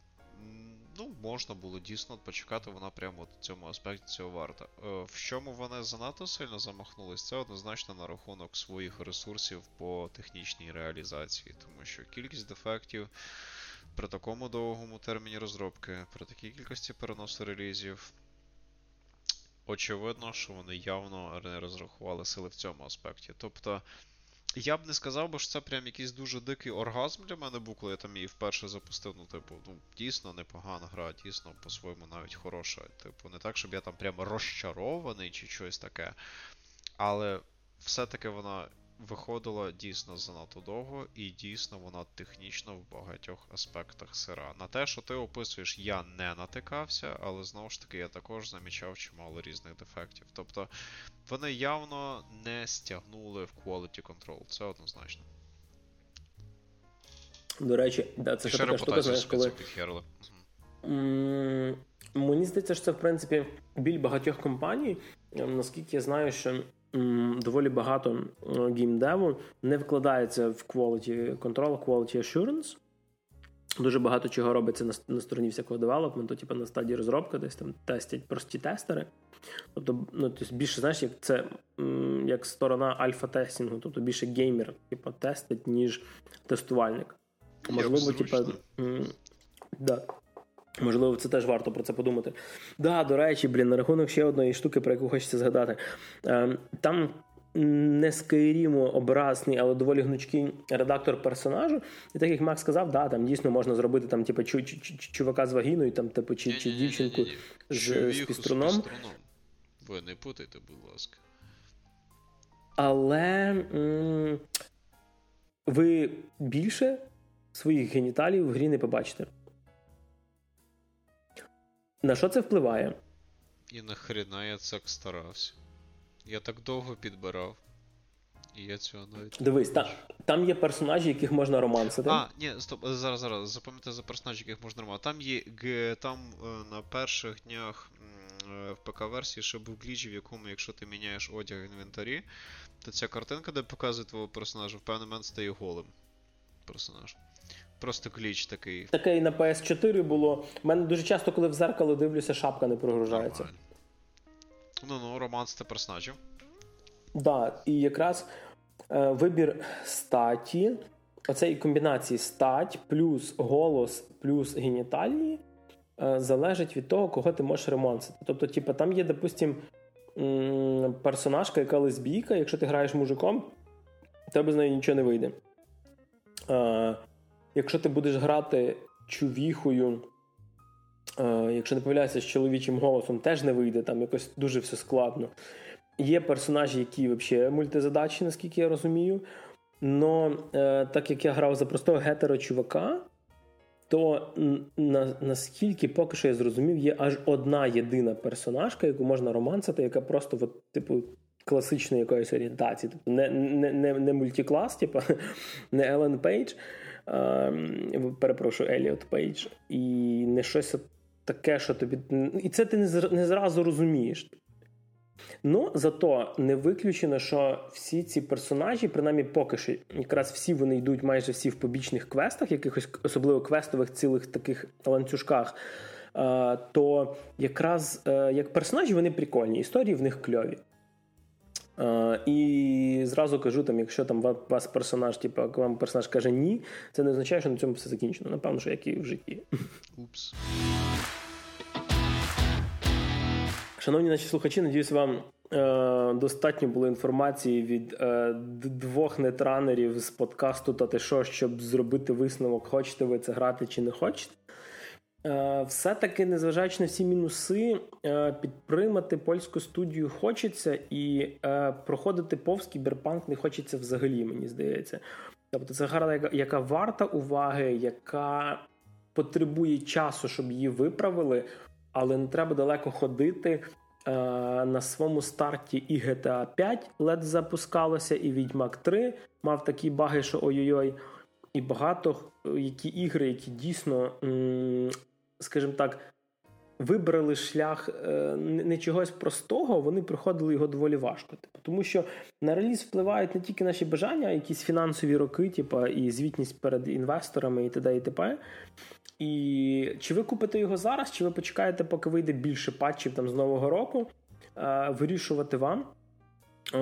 Ну, можна було дійсно почекати, вона прямо в цьому аспекті цього варта. Е, в чому вони занадто сильно замахнулись, це однозначно на рахунок своїх ресурсів по технічній реалізації, тому що кількість дефектів при такому довгому терміні розробки, при такій кількості переносу релізів. Очевидно, що вони явно не розрахували сили в цьому аспекті. Тобто. Я б не сказав, бо що це прям якийсь дуже дикий оргазм для мене був, коли я там її вперше запустив. Ну, типу, ну, дійсно непогана гра, дійсно по-своєму навіть хороша. Типу, не так, щоб я там прям розчарований чи щось таке. Але все-таки вона виходила дійсно занадто довго, і дійсно вона технічно в багатьох аспектах сира. На те, що ти описуєш, я не натикався, але знову ж таки я також замічав чимало різних дефектів. Тобто вони явно не стягнули в quality control, це однозначно. До речі, да, це ще така штука, знаєш, коли... підхерли. Мені здається, що це в принципі біль багатьох компаній. Наскільки я знаю, що доволі багато gamedev у не вкладається в quality control, quality assurance. Дуже багато чого робиться на на стороні всякого development у, типу на стадії розробки, десь там тестять прості тестери. Тобто, ну, тобто більше, знаєш, як це як сторона alpha testing у, тобто більше геймер, типу, тестить, ніж тестувальник. Можливо, типу, да. Можливо, це теж варто про це подумати. Да, до речі, блін, на рахунок ще одної штуки, про яку хочеться згадати. Ем, там не Skyrim образний, але доволі гнучкий редактор персонажу. І так як Макс сказав, да, там дійсно можна зробити там, типу, чу- чу- чувака з вагіною, там, типу, чи, чи дівчинку з, з піструном. Ви не путайте, будь ласка. Але м- ви більше своїх геніталів в грі не побачите. На що це впливає? І нахрена я так старався. Я так довго підбирав. І я цього навіть. Дивись, та, там є персонажі, яких можна романсити. А, ні, стоп, зараз, зараз, запам'ятайте за персонажі, яких можна романсити. Там є там е, на перших днях е, в ПК-версії ще був гліч, в якому, якщо ти міняєш одяг в інвентарі, то ця картинка, де показує твого персонажа, в певний момент стає голим персонаж. Просто гліч такий. Таке і на PS4 було. У мене дуже часто, коли в зеркало дивлюся, шапка не прогружається. Ну ну, романс це персонажів. Так, да, і якраз е, вибір статі, оцеї комбінації стать, плюс голос, плюс геніталії, е, залежить від того, кого ти можеш ремонсити. Тобто, типу, там є, допустим, м- персонажка, яка лесбійка, якщо ти граєш мужиком, тебе з нею нічого не вийде. Е, Якщо ти будеш грати чувіхою, е, якщо не помиляюся з чоловічим голосом, теж не вийде, там якось дуже все складно. Є персонажі, які взагалі мультизадачі, наскільки я розумію. Но е, так як я грав за простого гетеро-чувака, то на, наскільки поки що я зрозумів, є аж одна єдина персонажка, яку можна романсити, яка просто от, типу, класичної якоїсь орієнтації. Тобто не не, не, не мультиклас, типу, *laughs* не Еллен Пейдж. Ем, перепрошую, Елліот Пейдж, і не щось таке, що тобі. І це ти не зразу розумієш. Ну, зато не виключено, що всі ці персонажі, принаймні поки що, якраз всі вони йдуть майже всі в побічних квестах, якихось особливо квестових цілих таких ланцюжках. Е, то якраз е, як персонажі вони прикольні, історії в них кльові. Uh, і зразу кажу, там, якщо там вас персонаж, типу, вам персонаж каже ні, це не означає, що на цьому все закінчено. Напевно, що як і в житті. Упс. Шановні наші слухачі, надіюсь, вам е, достатньо було інформації від е, двох нетранерів з подкасту та ти що, щоб зробити висновок, хочете ви це грати чи не хочете. Е, все-таки, незважаючи на всі мінуси, е, підтримати польську студію хочеться, і е, проходити повз кіберпанк не хочеться взагалі, мені здається. Тобто це гра, яка, варта уваги, яка потребує часу, щоб її виправили, але не треба далеко ходити. На своєму старті і GTA 5 ледь запускалося, і Відьмак 3 мав такі баги, що ой-ой-ой. І багато які ігри, які дійсно, скажімо так, вибрали шлях е, не чогось простого, вони проходили його доволі важко. Типу, Тому що на реліз впливають не тільки наші бажання, а якісь фінансові роки, типу, і звітність перед інвесторами і т.д. і т.п. І чи ви купите його зараз, чи ви почекаєте, поки вийде більше патчів там з нового року, е, вирішувати вам. Е,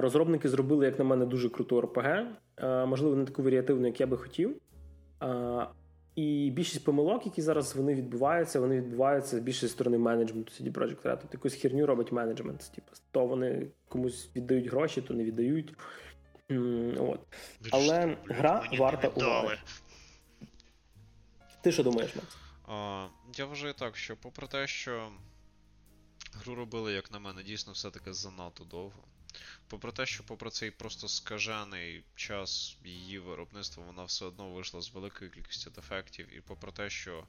розробники зробили, як на мене, дуже круту РПГ. Можливо, не таку варіативну, як я би хотів. І більшість помилок, які зараз вони відбуваються, вони відбуваються більше зі сторони менеджменту CD Projekt Red. Тут якусь херню робить менеджмент. Типу, то вони комусь віддають гроші, то не віддають. От. Але гра варта уваги. Ти що думаєш, Макс? А, Я вважаю так, що попри те, що гру робили, як на мене, дійсно все-таки занадто довго. Попри те, що попри цей просто скажений час її виробництва, вона все одно вийшла з великою кількістю дефектів, і попри те, що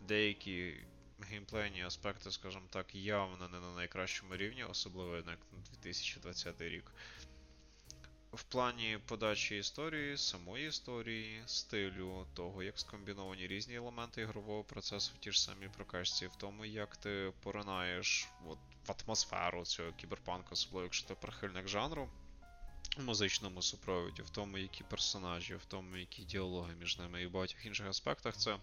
деякі геймплейні аспекти, скажімо так, явно не на найкращому рівні, особливо як на 2020 рік. В плані подачі історії, самої історії, стилю, того, як скомбіновані різні елементи ігрового процесу ті ж самі прокачці, в тому, як ти поринаєш от, в атмосферу цього кіберпанку, особливо якщо ти прихильник жанру в музичному супроводі, в тому, які персонажі, в тому, які діалоги між ними і в багатьох інших аспектах, це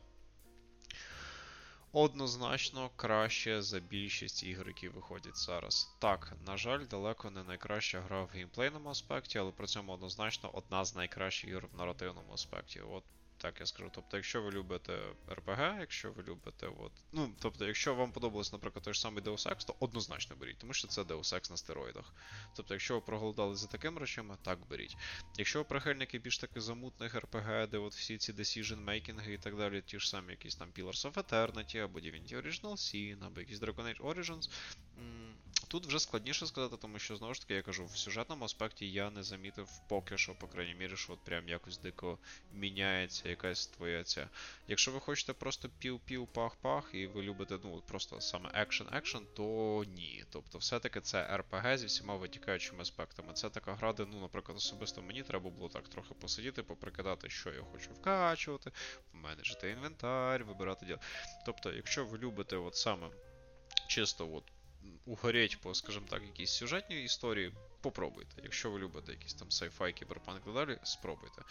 однозначно краще за більшість ігор, які виходять зараз. Так, на жаль, далеко не найкраща гра в геймплейному аспекті, але при цьому однозначно одна з найкращих ігор в наративному аспекті. От так я скажу. Тобто, якщо ви любите RPG, якщо ви любите, от, ну, тобто, якщо вам подобалось, наприклад, той ж самий Deus Ex, то однозначно беріть, тому що це Deus Ex на стероїдах. Тобто, якщо ви проголодали за такими речами, так беріть. Якщо ви прихильники більш таки замутних RPG, де от всі ці decision making і так далі, ті ж самі якісь там Pillars of Eternity, або Divinity Original Sin, або якісь Dragon Age Origins. Тут вже складніше сказати, тому що знову ж таки я кажу, в сюжетному аспекті я не замітив поки що, по крайній мірі, що от прям якось дико міняється якась твоя ця. Якщо ви хочете просто пів-пів, пах-пах, і ви любите ну, просто саме екшен-екшен, то ні. Тобто, все-таки це РПГ зі всіма витікаючими аспектами. Це така гра, де, ну, наприклад, особисто мені треба було так трохи посидіти, поприкидати, що я хочу вкачувати, менеджити інвентар, вибирати діл. Тобто, якщо ви любите от саме чисто от угоріть по, скажімо так, якійсь сюжетній історії, попробуйте. Якщо ви любите якісь там сайфай, кіберпанк і далі, спробуйте.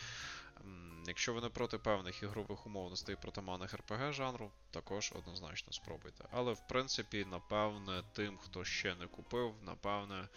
Якщо ви не проти певних ігрових умовностей протаманих РПГ жанру, також однозначно спробуйте. Але в принципі, напевне, тим, хто ще не купив, напевне.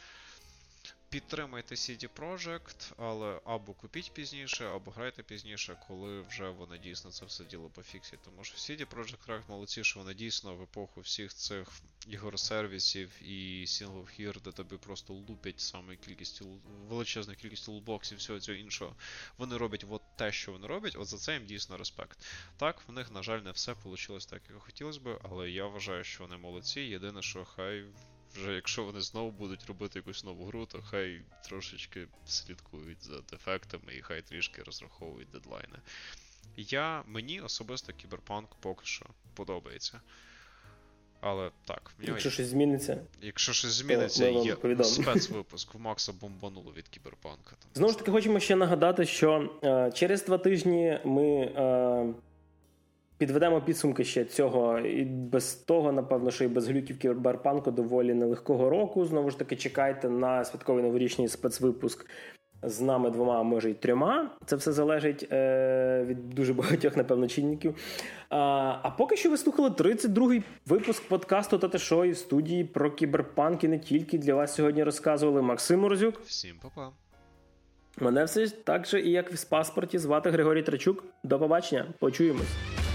Підтримайте CD Projekt, але або купіть пізніше, або грайте пізніше, коли вже вони дійсно це все діло пофіксять. Тому що CD Projekt Red молодці, що вони дійсно в епоху всіх цих ігор-сервісів і сінглов хір, де тобі просто лупять саме кількістю величезну кількістю лутбоксів, всього цього іншого. Вони роблять от те, що вони роблять, от за це їм дійсно респект. Так, в них, на жаль, не все вийшло так, як хотілося би, але я вважаю, що вони молодці. Єдине, що хай вже якщо вони знову будуть робити якусь нову гру, то хай трошечки слідкують за дефектами і хай трішки розраховують дедлайни. Я, Мені особисто кіберпанк поки що подобається. Але так, в нього Якщо щось зміниться. Якщо щось зміниться, є спецвипуск в Макса бомбануло від кіберпанка. Знову ж таки, хочемо ще нагадати, що е, через два тижні ми е, Підведемо підсумки ще цього, і без того, напевно, що і без глюків кіберпанку доволі нелегкого року. Знову ж таки, чекайте на святковий новорічний спецвипуск з нами двома, а може й трьома. Це все залежить е, від дуже багатьох, напевно, чинників. А а поки що ви слухали 32-й випуск подкасту Тата Шо і студії про кіберпанк і не тільки для вас сьогодні розказували Максим Морозюк. Всім па-па. Мене все так же і як в паспорті звати Григорій Трачук. До побачення, почуємось.